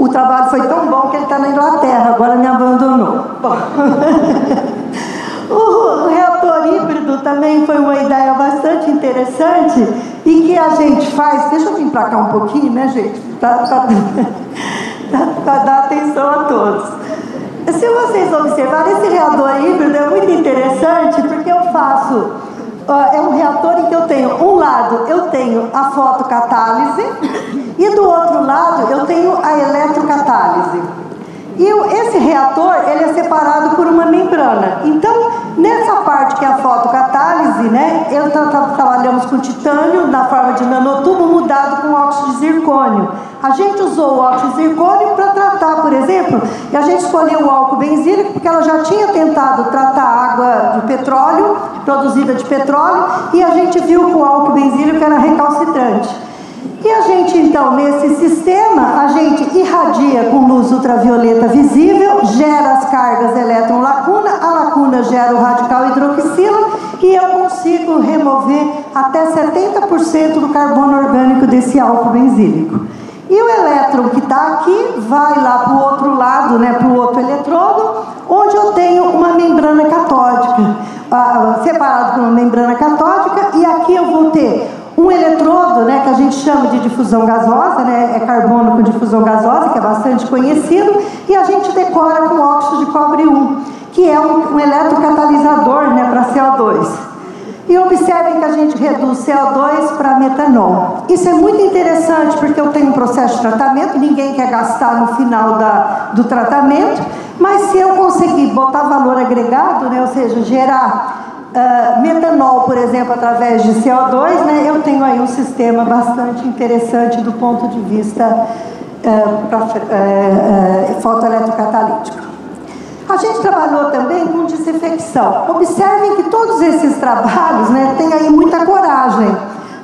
O trabalho foi tão bom que ele está na Inglaterra, agora me abandonou. Bom. o reator híbrido também foi uma ideia bastante interessante e que a gente faz. Deixa eu vir para cá um pouquinho, né, gente? Para dar atenção a todos. Se vocês observarem, esse reator híbrido é muito interessante porque eu faço é um reator em que eu tenho, um lado eu tenho a fotocatálise e do outro lado eu tenho a eletrocatálise. E esse reator, ele é separado por uma membrana. Então, nessa parte que é a fotocatálise, né, eu tra tra trabalhamos com titânio na forma de nanotubo mudado com óxido de zircônio. A gente usou o óxido de zircônio para tratar, por exemplo, e a gente escolheu o álcool benzílico porque ela já tinha tentado tratar água de petróleo, produzida de petróleo, e a gente viu que o álcool benzílico era recalcitrante. E a gente, então, nesse sistema, a gente irradia com luz ultravioleta visível, gera as cargas elétron-lacuna, a lacuna gera o radical hidroxila e eu consigo remover até 70% do carbono orgânico desse álcool benzílico. E o elétron que está aqui vai lá para o outro lado, né, para o outro eletrodo, onde eu tenho uma membrana catódica, uh, separado por uma membrana catódica, e aqui eu vou ter um eletrodo, né, que a gente chama de difusão gasosa, né, é carbono com difusão gasosa, que é bastante conhecido, e a gente decora com óxido de cobre 1, que é um, um eletrocatalisador né, para CO2. E observem que a gente reduz CO2 para metanol. Isso é muito interessante porque eu tenho um processo de tratamento, ninguém quer gastar no final da, do tratamento, mas se eu conseguir botar valor agregado, né, ou seja, gerar Uh, metanol, por exemplo, através de CO2, né, eu tenho aí um sistema bastante interessante do ponto de vista uh, pra, uh, fotoeletrocatalítico. A gente trabalhou também com desinfecção. Observem que todos esses trabalhos né, têm aí muita coragem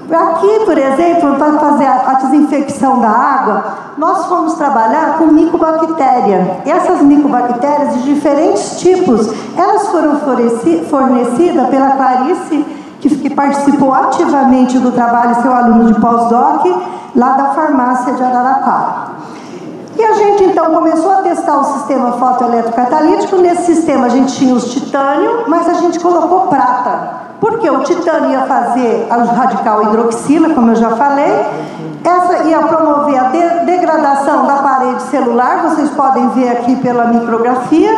Aqui, por exemplo, para fazer a desinfecção da água, nós fomos trabalhar com micobactéria. Essas micobactérias de diferentes tipos, elas foram fornecidas pela Clarice, que, participou ativamente do trabalho, seu aluno de pós-doc, lá da farmácia de Araraquara. E a gente então começou a testar o sistema fotoeletrocatalítico. Nesse sistema a gente tinha os titânio, mas a gente colocou prata. Porque o titânio ia fazer o radical hidroxila, como eu já falei, essa ia promover a de degradação da parede celular, vocês podem ver aqui pela micrografia,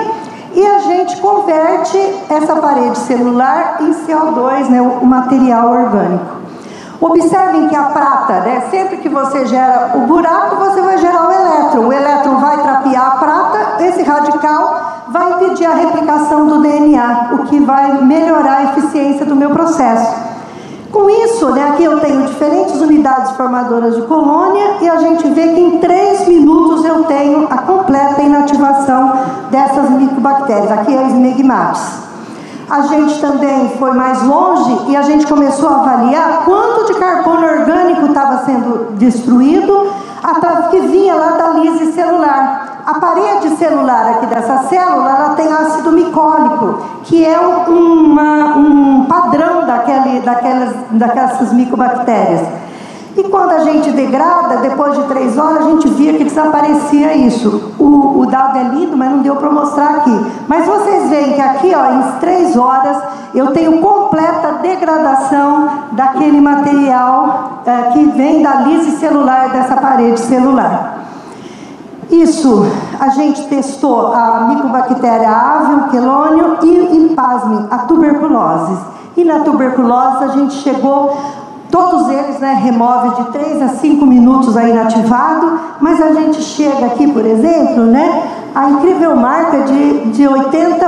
e a gente converte essa parede celular em CO2, né, o material orgânico. Observem que a prata, né, sempre que você gera o buraco, você vai gerar o elétron. O elétron vai trapear a prata, esse radical vai impedir a replicação do DNA, o que vai melhorar a eficiência do meu processo. Com isso, né, aqui eu tenho diferentes unidades formadoras de colônia e a gente vê que em três minutos eu tenho a completa inativação dessas micobactérias. Aqui é o Smegmatis. A gente também foi mais longe e a gente começou a avaliar quanto de carbono orgânico estava sendo destruído, que vinha lá da lise celular. A parede celular aqui dessa célula ela tem ácido micólico, que é uma, um padrão daquele, daquelas, daquelas micobactérias. E quando a gente degrada, depois de três horas, a gente via que desaparecia isso. O, o dado é lindo, mas não deu para mostrar aqui. Mas vocês veem que aqui, ó, em três horas, eu tenho completa degradação daquele material é, que vem da lise celular dessa parede celular. Isso, a gente testou a micobactéria Avium, quelônio e, e pasme, a tuberculose. E na tuberculose a gente chegou Todos eles né, remove de 3 a 5 minutos aí inativado, mas a gente chega aqui, por exemplo, né, a incrível marca de, de 80%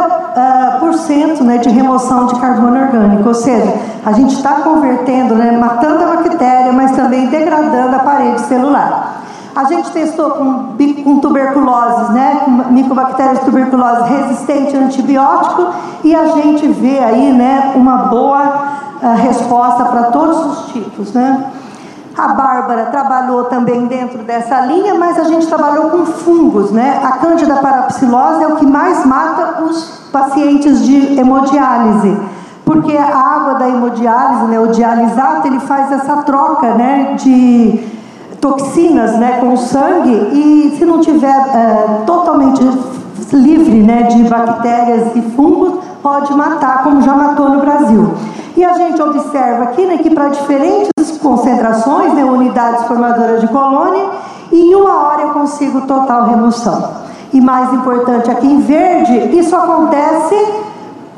uh, cento, né, de remoção de carbono orgânico, ou seja, a gente está convertendo, né, matando a bactéria, mas também degradando a parede celular. A gente testou com, com tuberculose, né, com micobactérias tuberculose resistente a antibiótico, e a gente vê aí né, uma boa resposta para todos os tipos, né? A Bárbara trabalhou também dentro dessa linha, mas a gente trabalhou com fungos, né? A Cândida parapsilose é o que mais mata os pacientes de hemodiálise, porque a água da hemodiálise, né, o dialisato, ele faz essa troca, né, de toxinas, né, com o sangue e se não tiver é, totalmente livre, né, de bactérias e fungos, pode matar, como já matou no Brasil. E a gente observa aqui né, que para diferentes concentrações, né, unidades formadoras de colônia, em uma hora eu consigo total remoção. E mais importante aqui em verde, isso acontece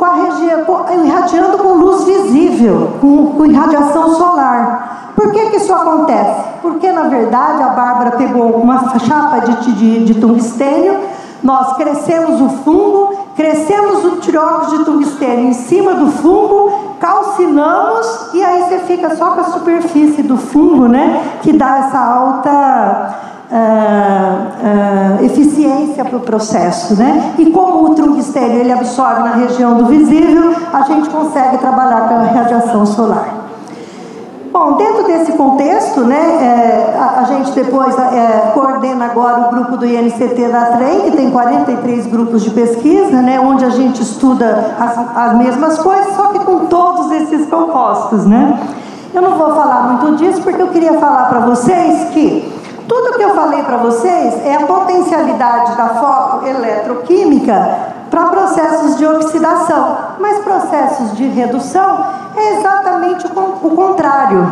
com a região, irradiando com luz visível, com, com irradiação solar. Por que, que isso acontece? Porque na verdade a Bárbara pegou uma chapa de, de, de tungstênio, nós crescemos o fungo, crescemos o tiróxido de tungstênio em cima do fungo, calcinamos e aí você fica só com a superfície do fungo, né? Que dá essa alta uh, uh, eficiência para o processo, né? E como o tungstênio ele absorve na região do visível, a gente consegue trabalhar com a radiação solar. Bom, dentro desse contexto, né, é, a, a, gente depois é, coordena agora o grupo do INCT da TREM, que tem 43 grupos de pesquisa, né, onde a gente estuda as, as mesmas coisas, só que com todos esses compostos. Né? Eu não vou falar muito disso, porque eu queria falar para vocês que tudo que eu falei para vocês é a potencialidade da foto eletroquímica para processos de oxidação, mas processos de redução é exatamente o contrário.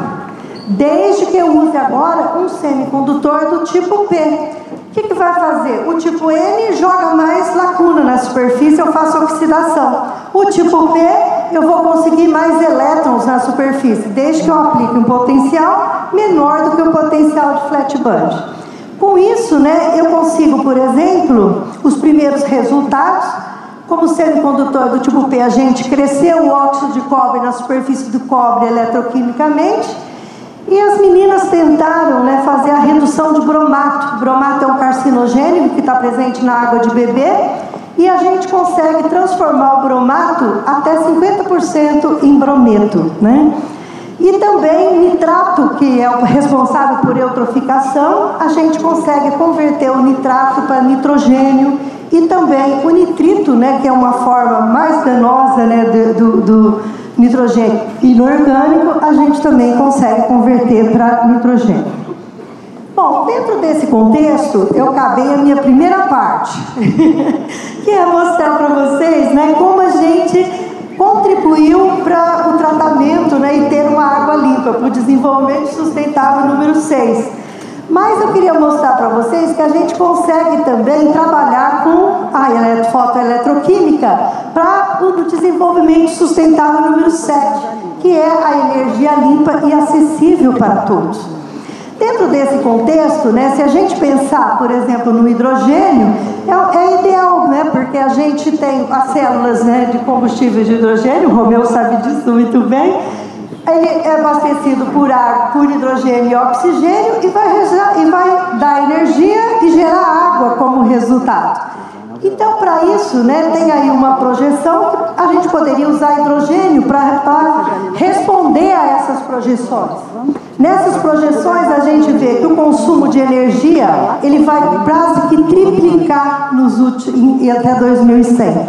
Desde que eu use agora um semicondutor do tipo P. O que, que vai fazer? O tipo N joga mais lacuna na superfície, eu faço oxidação. O tipo P, eu vou conseguir mais elétrons na superfície, desde que eu aplique um potencial menor do que o potencial de flat band. Com isso, né, eu consigo, por exemplo, os primeiros resultados como semicondutor do tipo P, a gente cresceu o óxido de cobre na superfície do cobre eletroquimicamente. E as meninas tentaram né, fazer a redução de bromato. Bromato é um carcinogênico que está presente na água de bebê. E a gente consegue transformar o bromato até 50% em brometo. Né? E também nitrato, que é o responsável por eutroficação, a gente consegue converter o nitrato para nitrogênio e também o nitrito, né, que é uma forma mais danosa né, do, do nitrogênio inorgânico, a gente também consegue converter para nitrogênio. Bom, dentro desse contexto, eu acabei a minha primeira parte, que é mostrar para vocês né, como a gente contribuiu para o tratamento né, e ter uma água limpa, para o desenvolvimento sustentável número 6. Mas eu queria mostrar para vocês que a gente consegue também trabalhar com a fotoeletroquímica para o desenvolvimento sustentável número 7, que é a energia limpa e acessível para todos. Dentro desse contexto, né, se a gente pensar, por exemplo, no hidrogênio, é, é ideal, né, porque a gente tem as células né, de combustível de hidrogênio, o Romeu sabe disso muito bem, ele é abastecido por ar, por hidrogênio e oxigênio e vai, e vai dar energia e gerar água como resultado. Então, para isso, né, tem aí uma projeção que a gente poderia usar hidrogênio para responder a essas projeções. Nessas projeções, a gente vê que o consumo de energia ele vai quase que triplicar nos últimos, até 2100.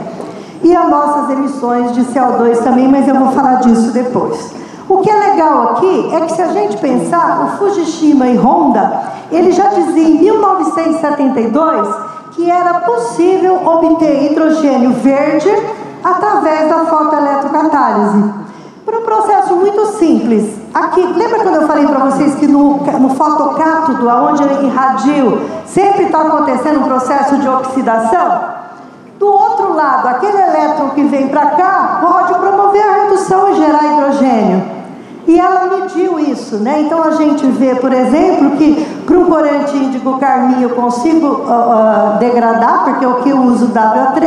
E as nossas emissões de CO2 também, mas eu vou falar disso depois. O que é legal aqui é que se a gente pensar, o Fujishima e Honda, ele já dizia em 1972 que era possível obter hidrogênio verde através da fotoeletrocatálise. Por um processo muito simples. Aqui, lembra quando eu falei para vocês que no, no fotocátodo, onde irradio, sempre está acontecendo um processo de oxidação? Do outro lado, aquele elétron que vem para cá pode promover a redução e gerar hidrogênio. E ela mediu isso, né? Então a gente vê, por exemplo, que para um corante índigo carmim eu consigo uh, uh, degradar, porque eu que uso WA3,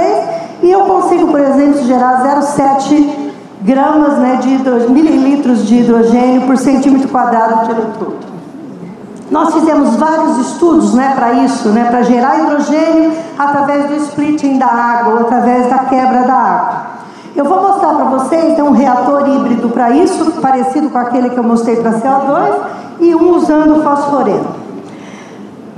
e eu consigo, por exemplo, gerar 0,7 gramas né, de mililitros de hidrogênio por centímetro quadrado de eletrodo. Nós fizemos vários estudos né, para isso, né, para gerar hidrogênio através do splitting da água, através da quebra da água. Eu vou mostrar para vocês um reator híbrido para isso, parecido com aquele que eu mostrei para CO2, e um usando fosforeno.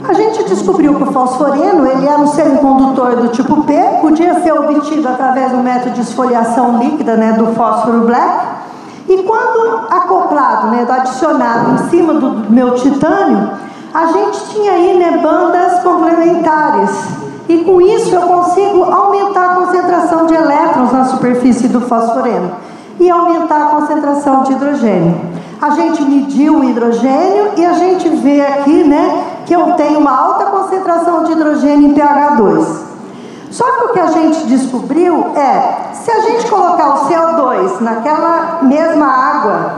A gente descobriu que o fosforeno ele era um semicondutor do tipo P, podia ser obtido através do método de esfoliação líquida né, do fósforo black, e quando acoplado, né, adicionado em cima do meu titânio, a gente tinha aí né, bandas complementares. E com isso eu consigo aumentar a concentração de elétrons na superfície do fosforeno e aumentar a concentração de hidrogênio. A gente mediu o hidrogênio e a gente vê aqui né, que eu tenho uma alta concentração de hidrogênio em pH 2. Só que o que a gente descobriu é, se a gente colocar o CO2 naquela mesma água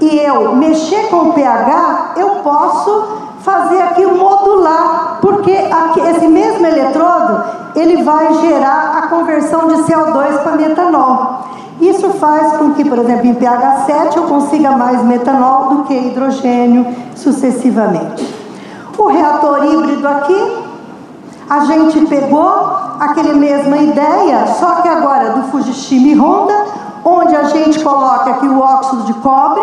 e eu mexer com o pH, eu posso fazer aqui modular, porque aqui, esse mesmo eletrodo ele vai gerar a conversão de CO2 para metanol. Isso faz com que, por exemplo, em pH 7 eu consiga mais metanol do que hidrogênio sucessivamente. O reator híbrido aqui a gente pegou aquele mesma ideia, só que agora do Fujishima e Honda, onde a gente coloca aqui o óxido de cobre,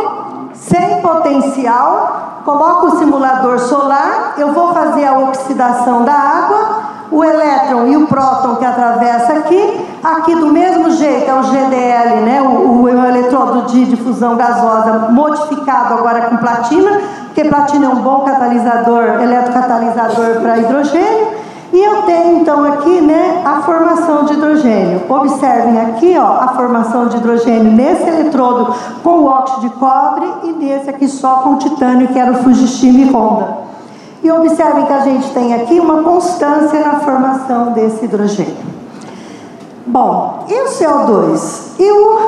sem potencial, coloca o simulador solar, eu vou fazer a oxidação da água, o elétron e o próton que atravessa aqui, aqui do mesmo jeito é o GDL, né, o, o eletrodo de difusão gasosa modificado agora com platina, porque platina é um bom catalisador, eletrocatalisador para hidrogênio, e eu tenho então aqui né, a formação de hidrogênio. Observem aqui ó, a formação de hidrogênio nesse eletrodo com o óxido de cobre e nesse aqui só com titânio, que era o Fujishima e Honda. E observem que a gente tem aqui uma constância na formação desse hidrogênio. Bom, e o CO2? E o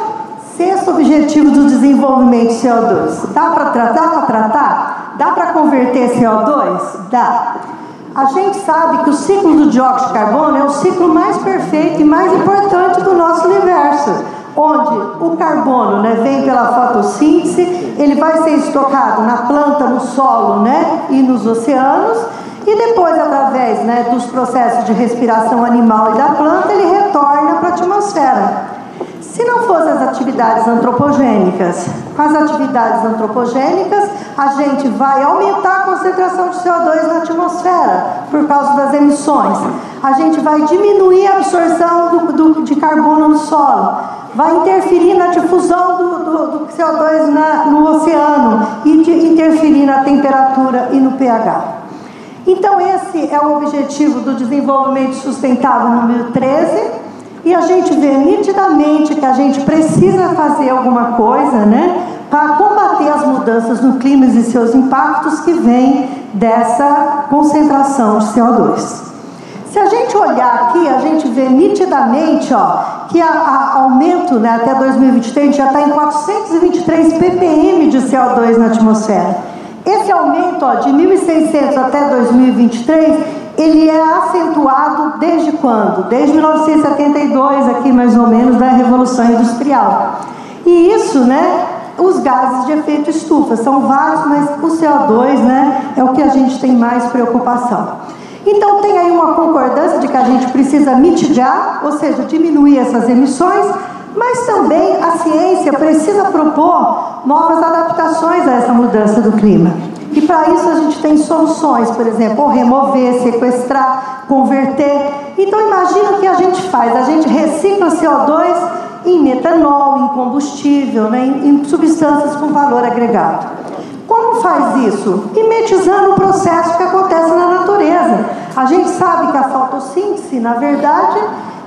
sexto objetivo do desenvolvimento de CO2? Dá para tratar? Dá para tratar? Dá para converter CO2? Dá. A gente sabe que o ciclo do dióxido de carbono é o ciclo mais perfeito e mais importante do nosso universo, onde o carbono né, vem pela fotossíntese, ele vai ser estocado na planta, no solo né, e nos oceanos, e depois, através né, dos processos de respiração animal e da planta, ele retorna para a atmosfera. Se não fossem as atividades antropogênicas, com as atividades antropogênicas, a gente vai aumentar a concentração de CO2 na atmosfera por causa das emissões. A gente vai diminuir a absorção do, do, de carbono no solo. Vai interferir na difusão do, do CO2 na, no oceano e de, interferir na temperatura e no pH. Então, esse é o objetivo do desenvolvimento sustentável número 13 e a gente vê nitidamente que a gente precisa fazer alguma coisa, né, para combater as mudanças no clima e seus impactos que vêm dessa concentração de CO2. Se a gente olhar aqui, a gente vê nitidamente ó, que a, aumento né, até 2023 já está em 423 ppm de CO2 na atmosfera. Esse aumento ó, de 1.600 até 2023 ele é acentuado desde quando? Desde 1972, aqui mais ou menos, da Revolução Industrial. E isso, né, os gases de efeito estufa, são vários, mas o CO2, né, é o que a gente tem mais preocupação. Então tem aí uma concordância de que a gente precisa mitigar, ou seja, diminuir essas emissões, mas também a ciência precisa propor novas adaptações a essa mudança do clima. E para isso a gente tem soluções, por exemplo, remover, sequestrar, converter. Então imagina o que a gente faz, a gente recicla CO2 em metanol, em combustível, né, em, em substâncias com valor agregado. Como faz isso? Mimetizando o processo que acontece na natureza. A gente sabe que a fotossíntese, na verdade,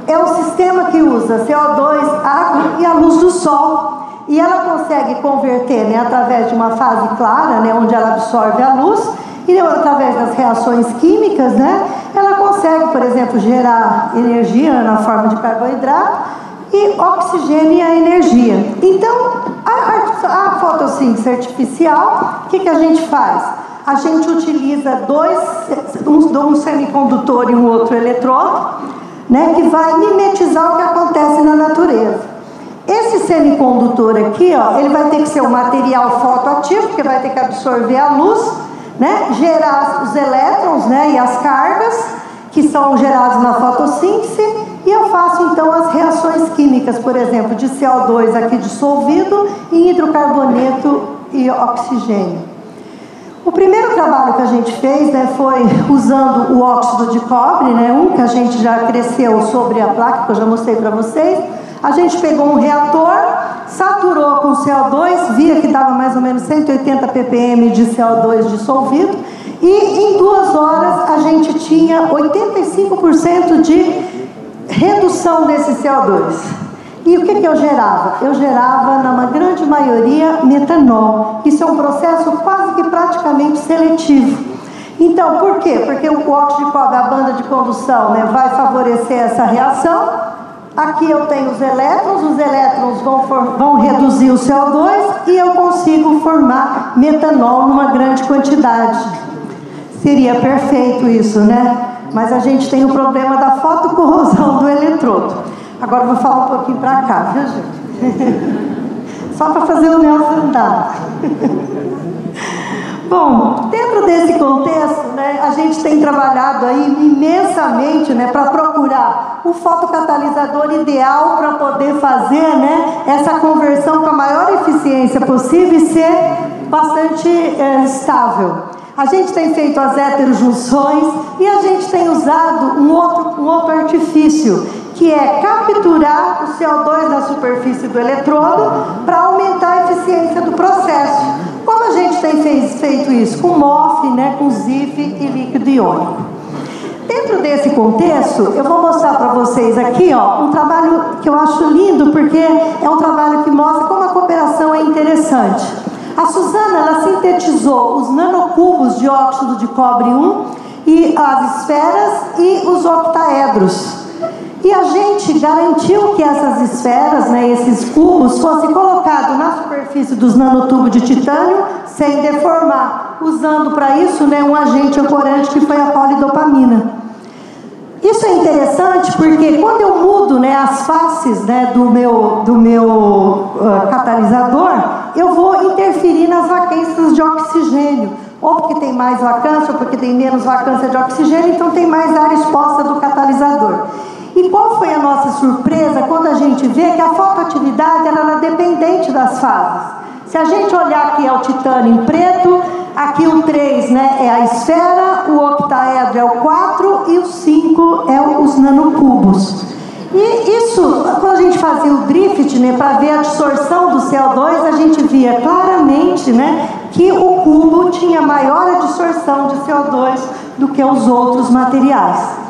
é o sistema que usa CO2, água e a luz do sol. E ela consegue converter né, através de uma fase clara, né, onde ela absorve a luz, e através das reações químicas, né, ela consegue, por exemplo, gerar energia na forma de carboidrato e oxigênio e a energia. Então, a, a, fotossíntese artificial, o que, que a gente faz? A gente utiliza dois, um, um semicondutor e um outro eletrodo, né, que vai mimetizar o que acontece na natureza. Esse semicondutor aqui, ó, ele vai ter que ser um material fotoativo, porque vai ter que absorver a luz, né, gerar os elétrons né, e as cargas, que são gerados na fotossíntese, e eu faço então as reações químicas, por exemplo, de CO2 aqui dissolvido em hidrocarboneto e oxigênio. O primeiro trabalho que a gente fez né, foi usando o óxido de cobre, né, um que a gente já cresceu sobre a placa, que eu já mostrei para vocês. A gente pegou um reator, saturou com CO2, via que dava mais ou menos 180 ppm de CO2 dissolvido, e em duas horas a gente tinha 85% de redução desse CO2. E o que, que eu gerava? Eu gerava, na grande maioria, metanol. Isso é um processo quase que praticamente seletivo. Então, por quê? Porque o óxido de cobre, a banda de condução, né, vai favorecer essa reação. Aqui eu tenho os elétrons, os elétrons vão, vão reduzir o CO2 e eu consigo formar metanol numa grande quantidade. Seria perfeito isso, né? Mas a gente tem o problema da fotocorrosão do eletrodo. Agora vou falar um pouquinho para cá, viu gente? Só para fazer o Nelson andar. Bom, dentro desse contexto, né, a gente tem trabalhado aí imensamente né, para procurar o fotocatalisador ideal para poder fazer né, essa conversão com a maior eficiência possível e ser bastante é, estável. A gente tem feito as heterojunções e a gente tem usado um outro, um outro artifício, que é capturar o CO2 da superfície do eletrodo para aumentar a eficiência do processo. Como a gente tem feito isso? Com MOF, né, com ZIF e líquido iônico. Dentro desse contexto, eu vou mostrar para vocês aqui ó, um trabalho que eu acho lindo, porque é um trabalho que mostra como a cooperação é interessante. A Suzana ela sintetizou os nanocubos de óxido de cobre 1 e as esferas e os octaedros. E a gente garantiu que essas esferas, né, esses cubos, fossem colocados na superfície dos nanotubos de titânio sem deformar, usando para isso né, um agente ancorante que foi a polidopamina. Isso é interessante porque quando eu mudo né, as faces né, do meu, do meu uh, catalisador, eu vou interferir nas vacâncias de oxigênio. Ou porque tem mais vacância, ou porque tem menos vacância de oxigênio, então tem mais área exposta do catalisador. E qual foi a nossa surpresa quando a gente vê que a fotoatividade era dependente das fases? Se a gente olhar aqui é o titânio em preto, aqui o 3 né, é a esfera, o octaedro é o 4 e o 5 é os nanocubos. E isso, quando a gente fazia o drift, né, para ver a distorção do CO2, a gente via claramente né, que o cubo tinha maior distorção de CO2 do que os outros materiais.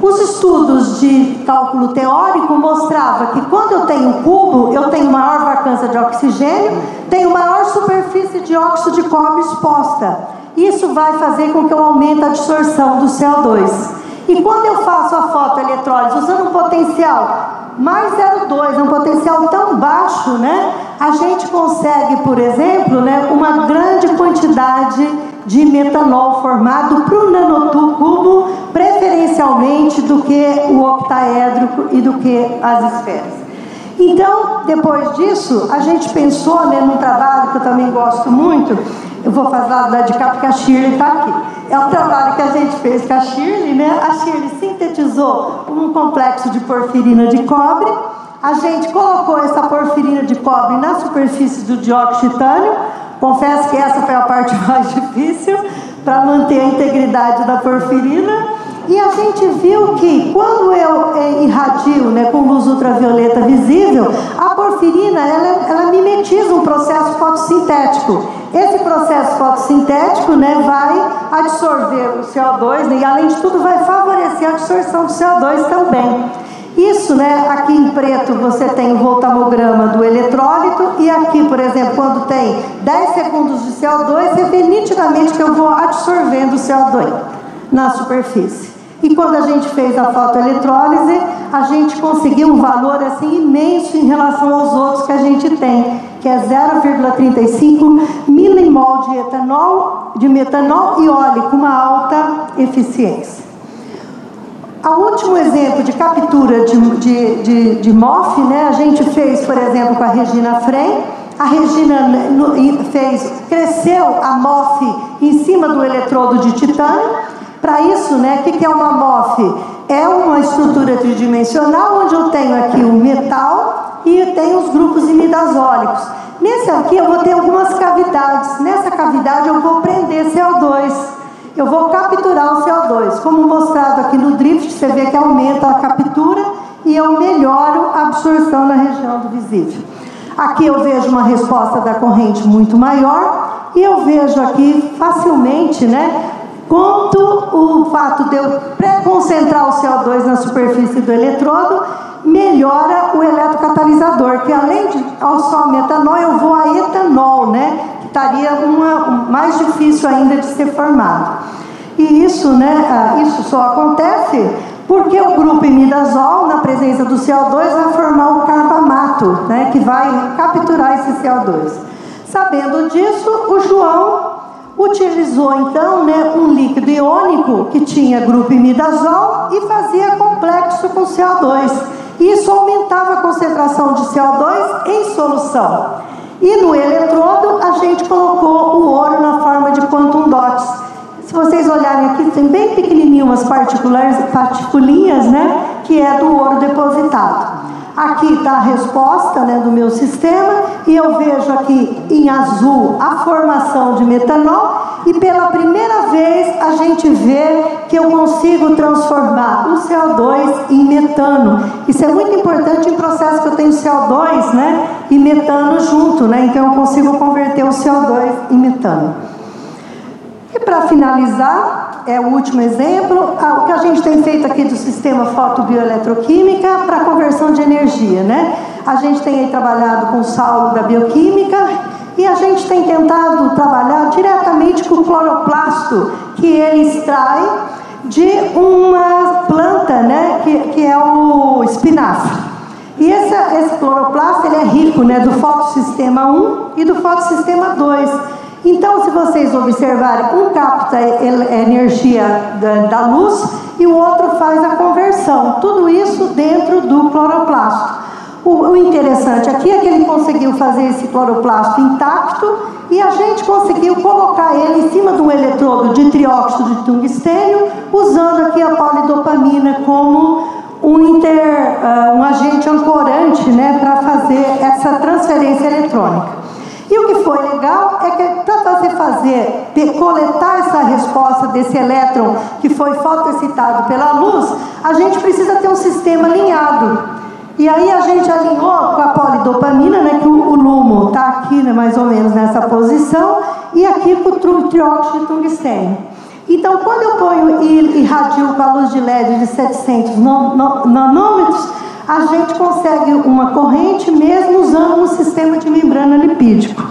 Os estudos de cálculo teórico mostravam que quando eu tenho um cubo, eu tenho maior vacância de oxigênio, tenho maior superfície de óxido de cobre exposta. Isso vai fazer com que eu aumente a absorção do CO2. E quando eu faço a fotoeletrólise usando um potencial mais 0,2, um potencial tão baixo, né? A gente consegue, por exemplo, né, uma grande quantidade de metanol formado para o nanotubo, preferencialmente do que o octaédrico e do que as esferas. Então, depois disso, a gente pensou né, num trabalho que eu também gosto muito, eu vou fazer lá de cá porque a Shirley está aqui. É um trabalho que a gente fez com a Shirley, né? A Shirley sintetizou um complexo de porfirina de cobre. A gente colocou essa porfirina de cobre na superfície do dióxido de titânio, Confesso que essa foi a parte mais difícil para manter a integridade da porfirina. E a gente viu que quando eu é, irradio né, com luz ultravioleta visível, a porfirina ela, ela mimetiza um processo fotossintético. Esse processo fotossintético né, vai absorver o CO2 né, e, além de tudo, vai favorecer a absorção do CO2 também. Isso, né, aqui em preto você tem o voltamograma do eletrólito e aqui, por exemplo, quando tem 10 segundos de CO2, você vê nitidamente que eu vou absorvendo o CO2 na superfície. E quando a gente fez a fotoeletrólise, a gente conseguiu um valor assim imenso em relação aos outros que a gente tem, que é 0,35 milimol de etanol, de metanol e óleo com uma alta eficiência. O último exemplo de captura de, de, de, de MOF, né, a gente fez, por exemplo, com a Regina Frey. A Regina fez, cresceu a MOF em cima do eletrodo de titânio para isso, né, o que é uma MOF? É uma estrutura tridimensional onde eu tenho aqui o metal e tenho os grupos imidazólicos. Nesse aqui eu vou ter algumas cavidades. Nessa cavidade eu vou prender CO2. Eu vou capturar o CO2. Como mostrado aqui no drift, você vê que aumenta a captura e eu melhoro a absorção na região do visível. Aqui eu vejo uma resposta da corrente muito maior e eu vejo aqui facilmente, né, quanto o fato de eu pré-concentrar o CO2 na superfície do eletrodo melhora o eletrocatalisador, que além de ao só metanol, eu vou a etanol, né? Estaria uma, mais difícil ainda de ser formado. E isso, né, ah, isso só acontece porque o grupo imidazol, na presença do CO2, vai formar o carbamato, né, que vai capturar esse CO2. Sabendo disso, o João utilizou então né, um líquido iônico que tinha grupo imidazol e fazia complexo com CO2. Isso aumentava a concentração de CO2 em solução. E no eletrodo a gente colocou o ouro na forma de quantum dots. Se vocês olharem aqui, tem bem pequenininho umas particulinhas, né, que é do ouro depositado. Aqui está a resposta né, do meu sistema e eu vejo aqui em azul a formação de metanol e pela primeira vez a gente vê que eu consigo transformar o CO2 em metano. Isso é muito importante em processo que eu tenho CO2 né, e metano junto, né, então eu consigo converter o CO2 em metano. E para finalizar, é o último exemplo, o que a gente tem feito aqui do sistema fotobioeletroquímica para conversão de energia, né? A gente tem aí trabalhado com o Saulo da bioquímica e a gente tem tentado trabalhar diretamente com o cloroplasto que ele extrai de uma planta, né? Que, que é o espinafre. E esse, esse cloroplasto ele é rico, né? Do fotossistema 1 e do fotossistema 2. Então, se vocês observarem, um capta energia da, luz e o outro faz a conversão. Tudo isso dentro do cloroplasto. O, interessante aqui é que ele conseguiu fazer esse cloroplasto intacto e a gente conseguiu colocar ele em cima de um eletrodo de trióxido de tungstênio, usando aqui a polidopamina como um, inter, uh, um agente ancorante né, para fazer essa transferência eletrônica. E o que foi legal é que para fazer fazer, coletar essa resposta desse elétron que foi fotoexcitado pela luz, a gente precisa ter um sistema alinhado. E aí a gente alinhou com a polidopamina, né, que o, o lumo está aqui né, mais ou menos nessa posição, e aqui com o trióxido de tungstênio. Então, quando eu ponho e irradio com a luz de LED de 700 nanômetros, a gente consegue uma corrente mesmo usando um sistema de membrana lipídico.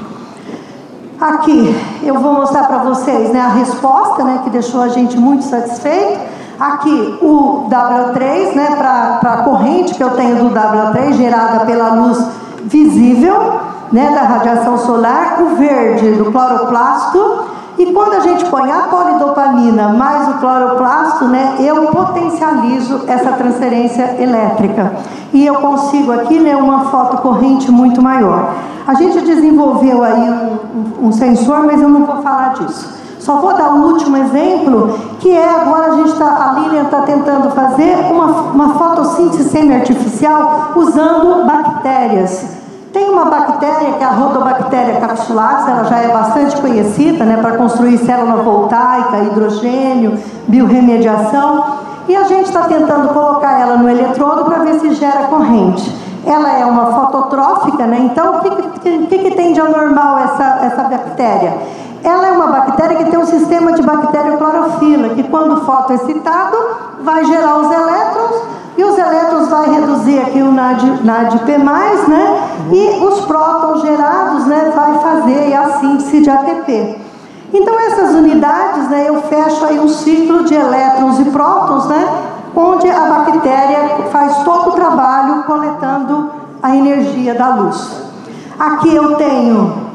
Aqui eu vou mostrar para vocês né, a resposta, né, que deixou a gente muito satisfeito. Aqui o W3, né, para a corrente que eu tenho do W3 gerada pela luz visível, né, da radiação solar, o verde do cloroplasto e quando a gente põe a polidopamina mais o cloroplasto, né, eu potencializo essa transferência elétrica. E eu consigo aqui né, uma foto corrente muito maior. A gente desenvolveu aí um, um, sensor, mas eu não vou falar disso. Só vou dar um último exemplo, que é agora a gente está, a Lilian está tentando fazer uma, uma fotossíntese semi-artificial usando bactérias. Tem uma bactéria, que é a Rhodobactéria capsularis, ela já é bastante conhecida né, para construir célula voltaica, hidrogênio, biorremediação, e a gente está tentando colocar ela no eletrodo para ver se gera corrente. Ela é uma fototrófica, né? então o que, que, que tem de anormal essa, essa bactéria? Ela é uma bactéria que tem um sistema de bactéria clorofila, que quando fotoexcitado vai gerar os elétrons e os elétrons vai reduzir aqui o NAD, NADP+, né? E os prótons gerados, né, vai fazer a síntese de ATP. Então essas unidades, né, eu fecho aí um ciclo de elétrons e prótons, né, onde a bactéria faz todo o trabalho coletando a energia da luz. Aqui eu tenho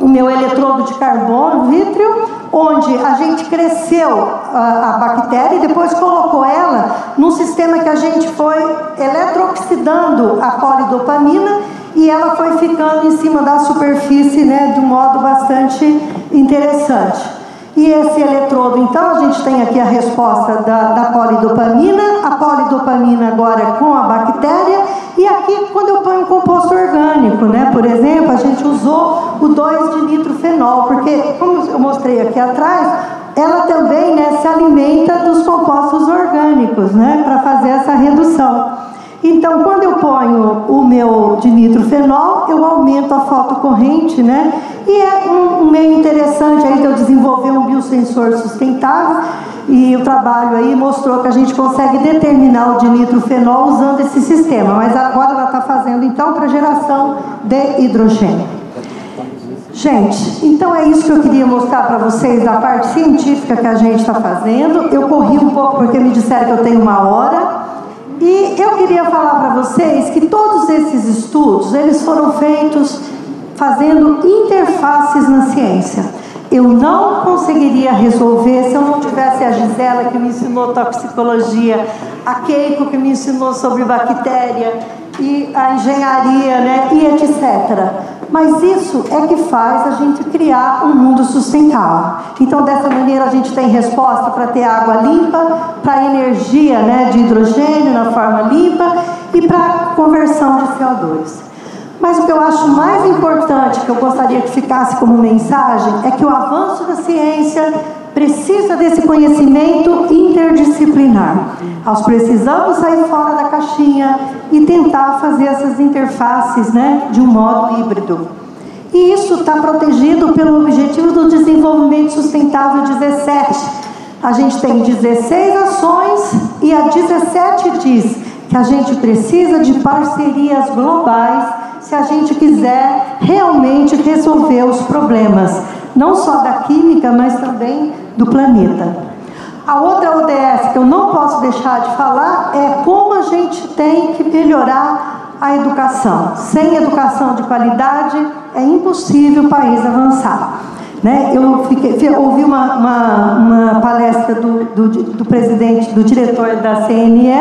o meu eletrodo de carbono, vítreo, onde a gente cresceu a, a, bactéria e depois colocou ela num sistema que a gente foi eletrooxidando a polidopamina e ela foi ficando em cima da superfície né, de um modo bastante interessante. E esse eletrodo, então, a gente tem aqui a resposta da, da polidopamina, a polidopamina agora com a bactéria, e aqui quando eu ponho composto orgânico, né? Por exemplo, a gente usou o 2 de nitrofenol, porque, como eu mostrei aqui atrás, ela também né, se alimenta dos compostos orgânicos, né? Para fazer essa redução. Então, quando eu ponho o meu de nitrofenol, eu aumento a fotocorrente, né? E é um, um meio interessante aí de eu desenvolver um biosensor sustentável. E o trabalho aí mostrou que a gente consegue determinar o de nitrofenol usando esse sistema. Mas agora ela está fazendo então para geração de hidrogênio. Gente, então é isso que eu queria mostrar para vocês da parte científica que a gente está fazendo. Eu corri um pouco porque me disseram que eu tenho uma hora. E eu queria falar para vocês que todos esses estudos, eles foram feitos fazendo interfaces na ciência. Eu não conseguiria resolver se eu não tivesse a Gisela que me ensinou toxicologia, a Keiko que me ensinou sobre bactéria e a engenharia, né, e etc. Mas isso é que faz a gente criar um mundo sustentável. Então, dessa maneira, a gente tem resposta para ter água limpa, para energia né, de hidrogênio na forma limpa e para conversão de CO2. Mas o que eu acho mais importante, que eu gostaria que ficasse como mensagem, é que o avanço da ciência precisa desse conhecimento interdisciplinar. Nós precisamos sair fora da caixinha e tentar fazer essas interfaces né, de um modo híbrido. E isso está protegido pelo Objetivo do Desenvolvimento Sustentável 17. A gente tem 16 ações e a 17 diz que a gente precisa de parcerias globais se a gente quiser realmente resolver os problemas, não só da química, mas também do planeta. A outra ODS que eu não posso deixar de falar é como a gente tem que melhorar a educação. Sem educação de qualidade é impossível o país avançar. Né? Eu fiquei, ouvi uma, uma, uma palestra do, do, do, presidente, do diretor da CNE,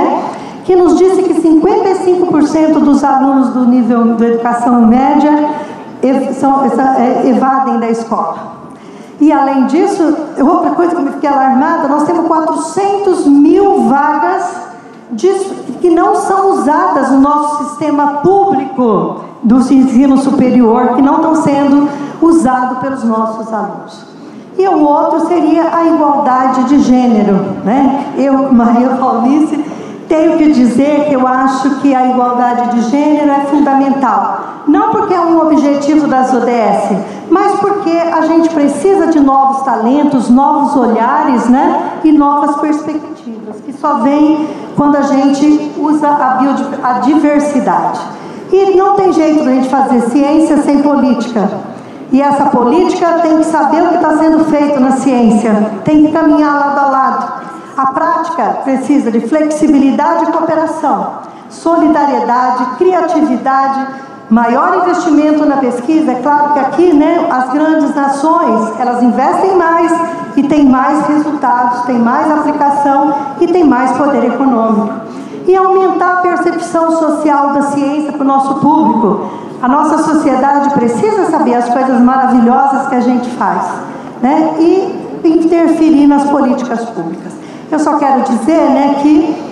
que nos disse que 55% dos alunos do nível de educação média são, é, evadem da escola. E além disso, outra coisa que eu fiquei alarmada, nós temos 400 mil vagas que não são usadas no nosso sistema público do ensino superior, que não estão sendo usados pelos nossos alunos. E o outro seria a igualdade de gênero. Né? Eu, Maria Paulice, tenho que dizer que eu acho que a igualdade de gênero é fundamental. Não porque é um objetivo das ODS, mas porque a gente precisa de novos talentos, novos olhares né? e novas perspectivas, que só vem quando a gente usa a, a diversidade. E não tem jeito de a gente fazer ciência sem política. E essa política tem que saber o que está sendo feito na ciência, tem que caminhar lado a lado. A prática precisa de flexibilidade e cooperação, solidariedade, criatividade, maior investimento na pesquisa. É claro que aqui, né, as grandes nações, elas investem mais e têm mais resultados, têm mais aplicação e têm mais poder econômico. E aumentar a percepção social da ciência para o nosso público. A nossa sociedade precisa saber as coisas maravilhosas que a gente faz, né? E interferir nas políticas públicas. Eu só quero dizer né, que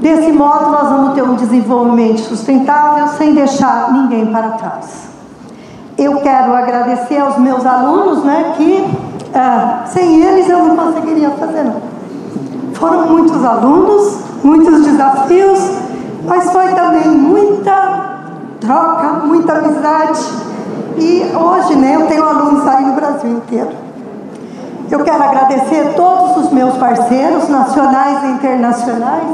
Desse modo, nós vamos ter um desenvolvimento sustentável sem deixar ninguém para trás. Eu quero agradecer aos meus alunos, né, que ah, sem eles eu não conseguiria fazer nada. Foram muitos alunos, muitos desafios, mas foi também muita troca, muita amizade. E hoje, né, eu tenho alunos aí no Brasil inteiro. Eu quero agradecer todos os meus parceiros, nacionais e internacionais,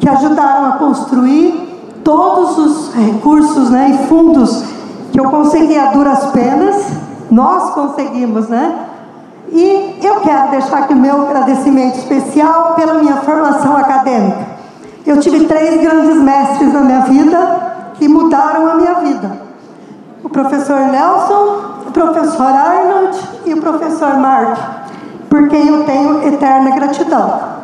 que ajudaram a construir todos os recursos né, e fundos que eu consegui a duras penas, nós conseguimos, né? E eu quero deixar aqui o meu agradecimento especial pela minha formação acadêmica. Eu tive três grandes mestres na minha vida que mudaram a minha vida: o professor Nelson, o professor Arnold e o professor Mark, por quem eu tenho eterna gratidão.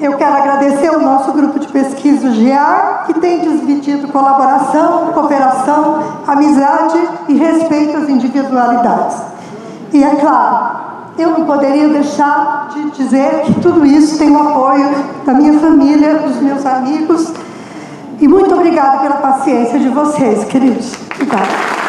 Eu quero agradecer ao nosso grupo de pesquisa GEAR, que tem dividido colaboração, cooperação, amizade e respeito às individualidades. E é claro, eu não poderia deixar de dizer que tudo isso tem o apoio da minha família, dos meus amigos. E muito obrigada pela paciência de vocês, queridos. Obrigada.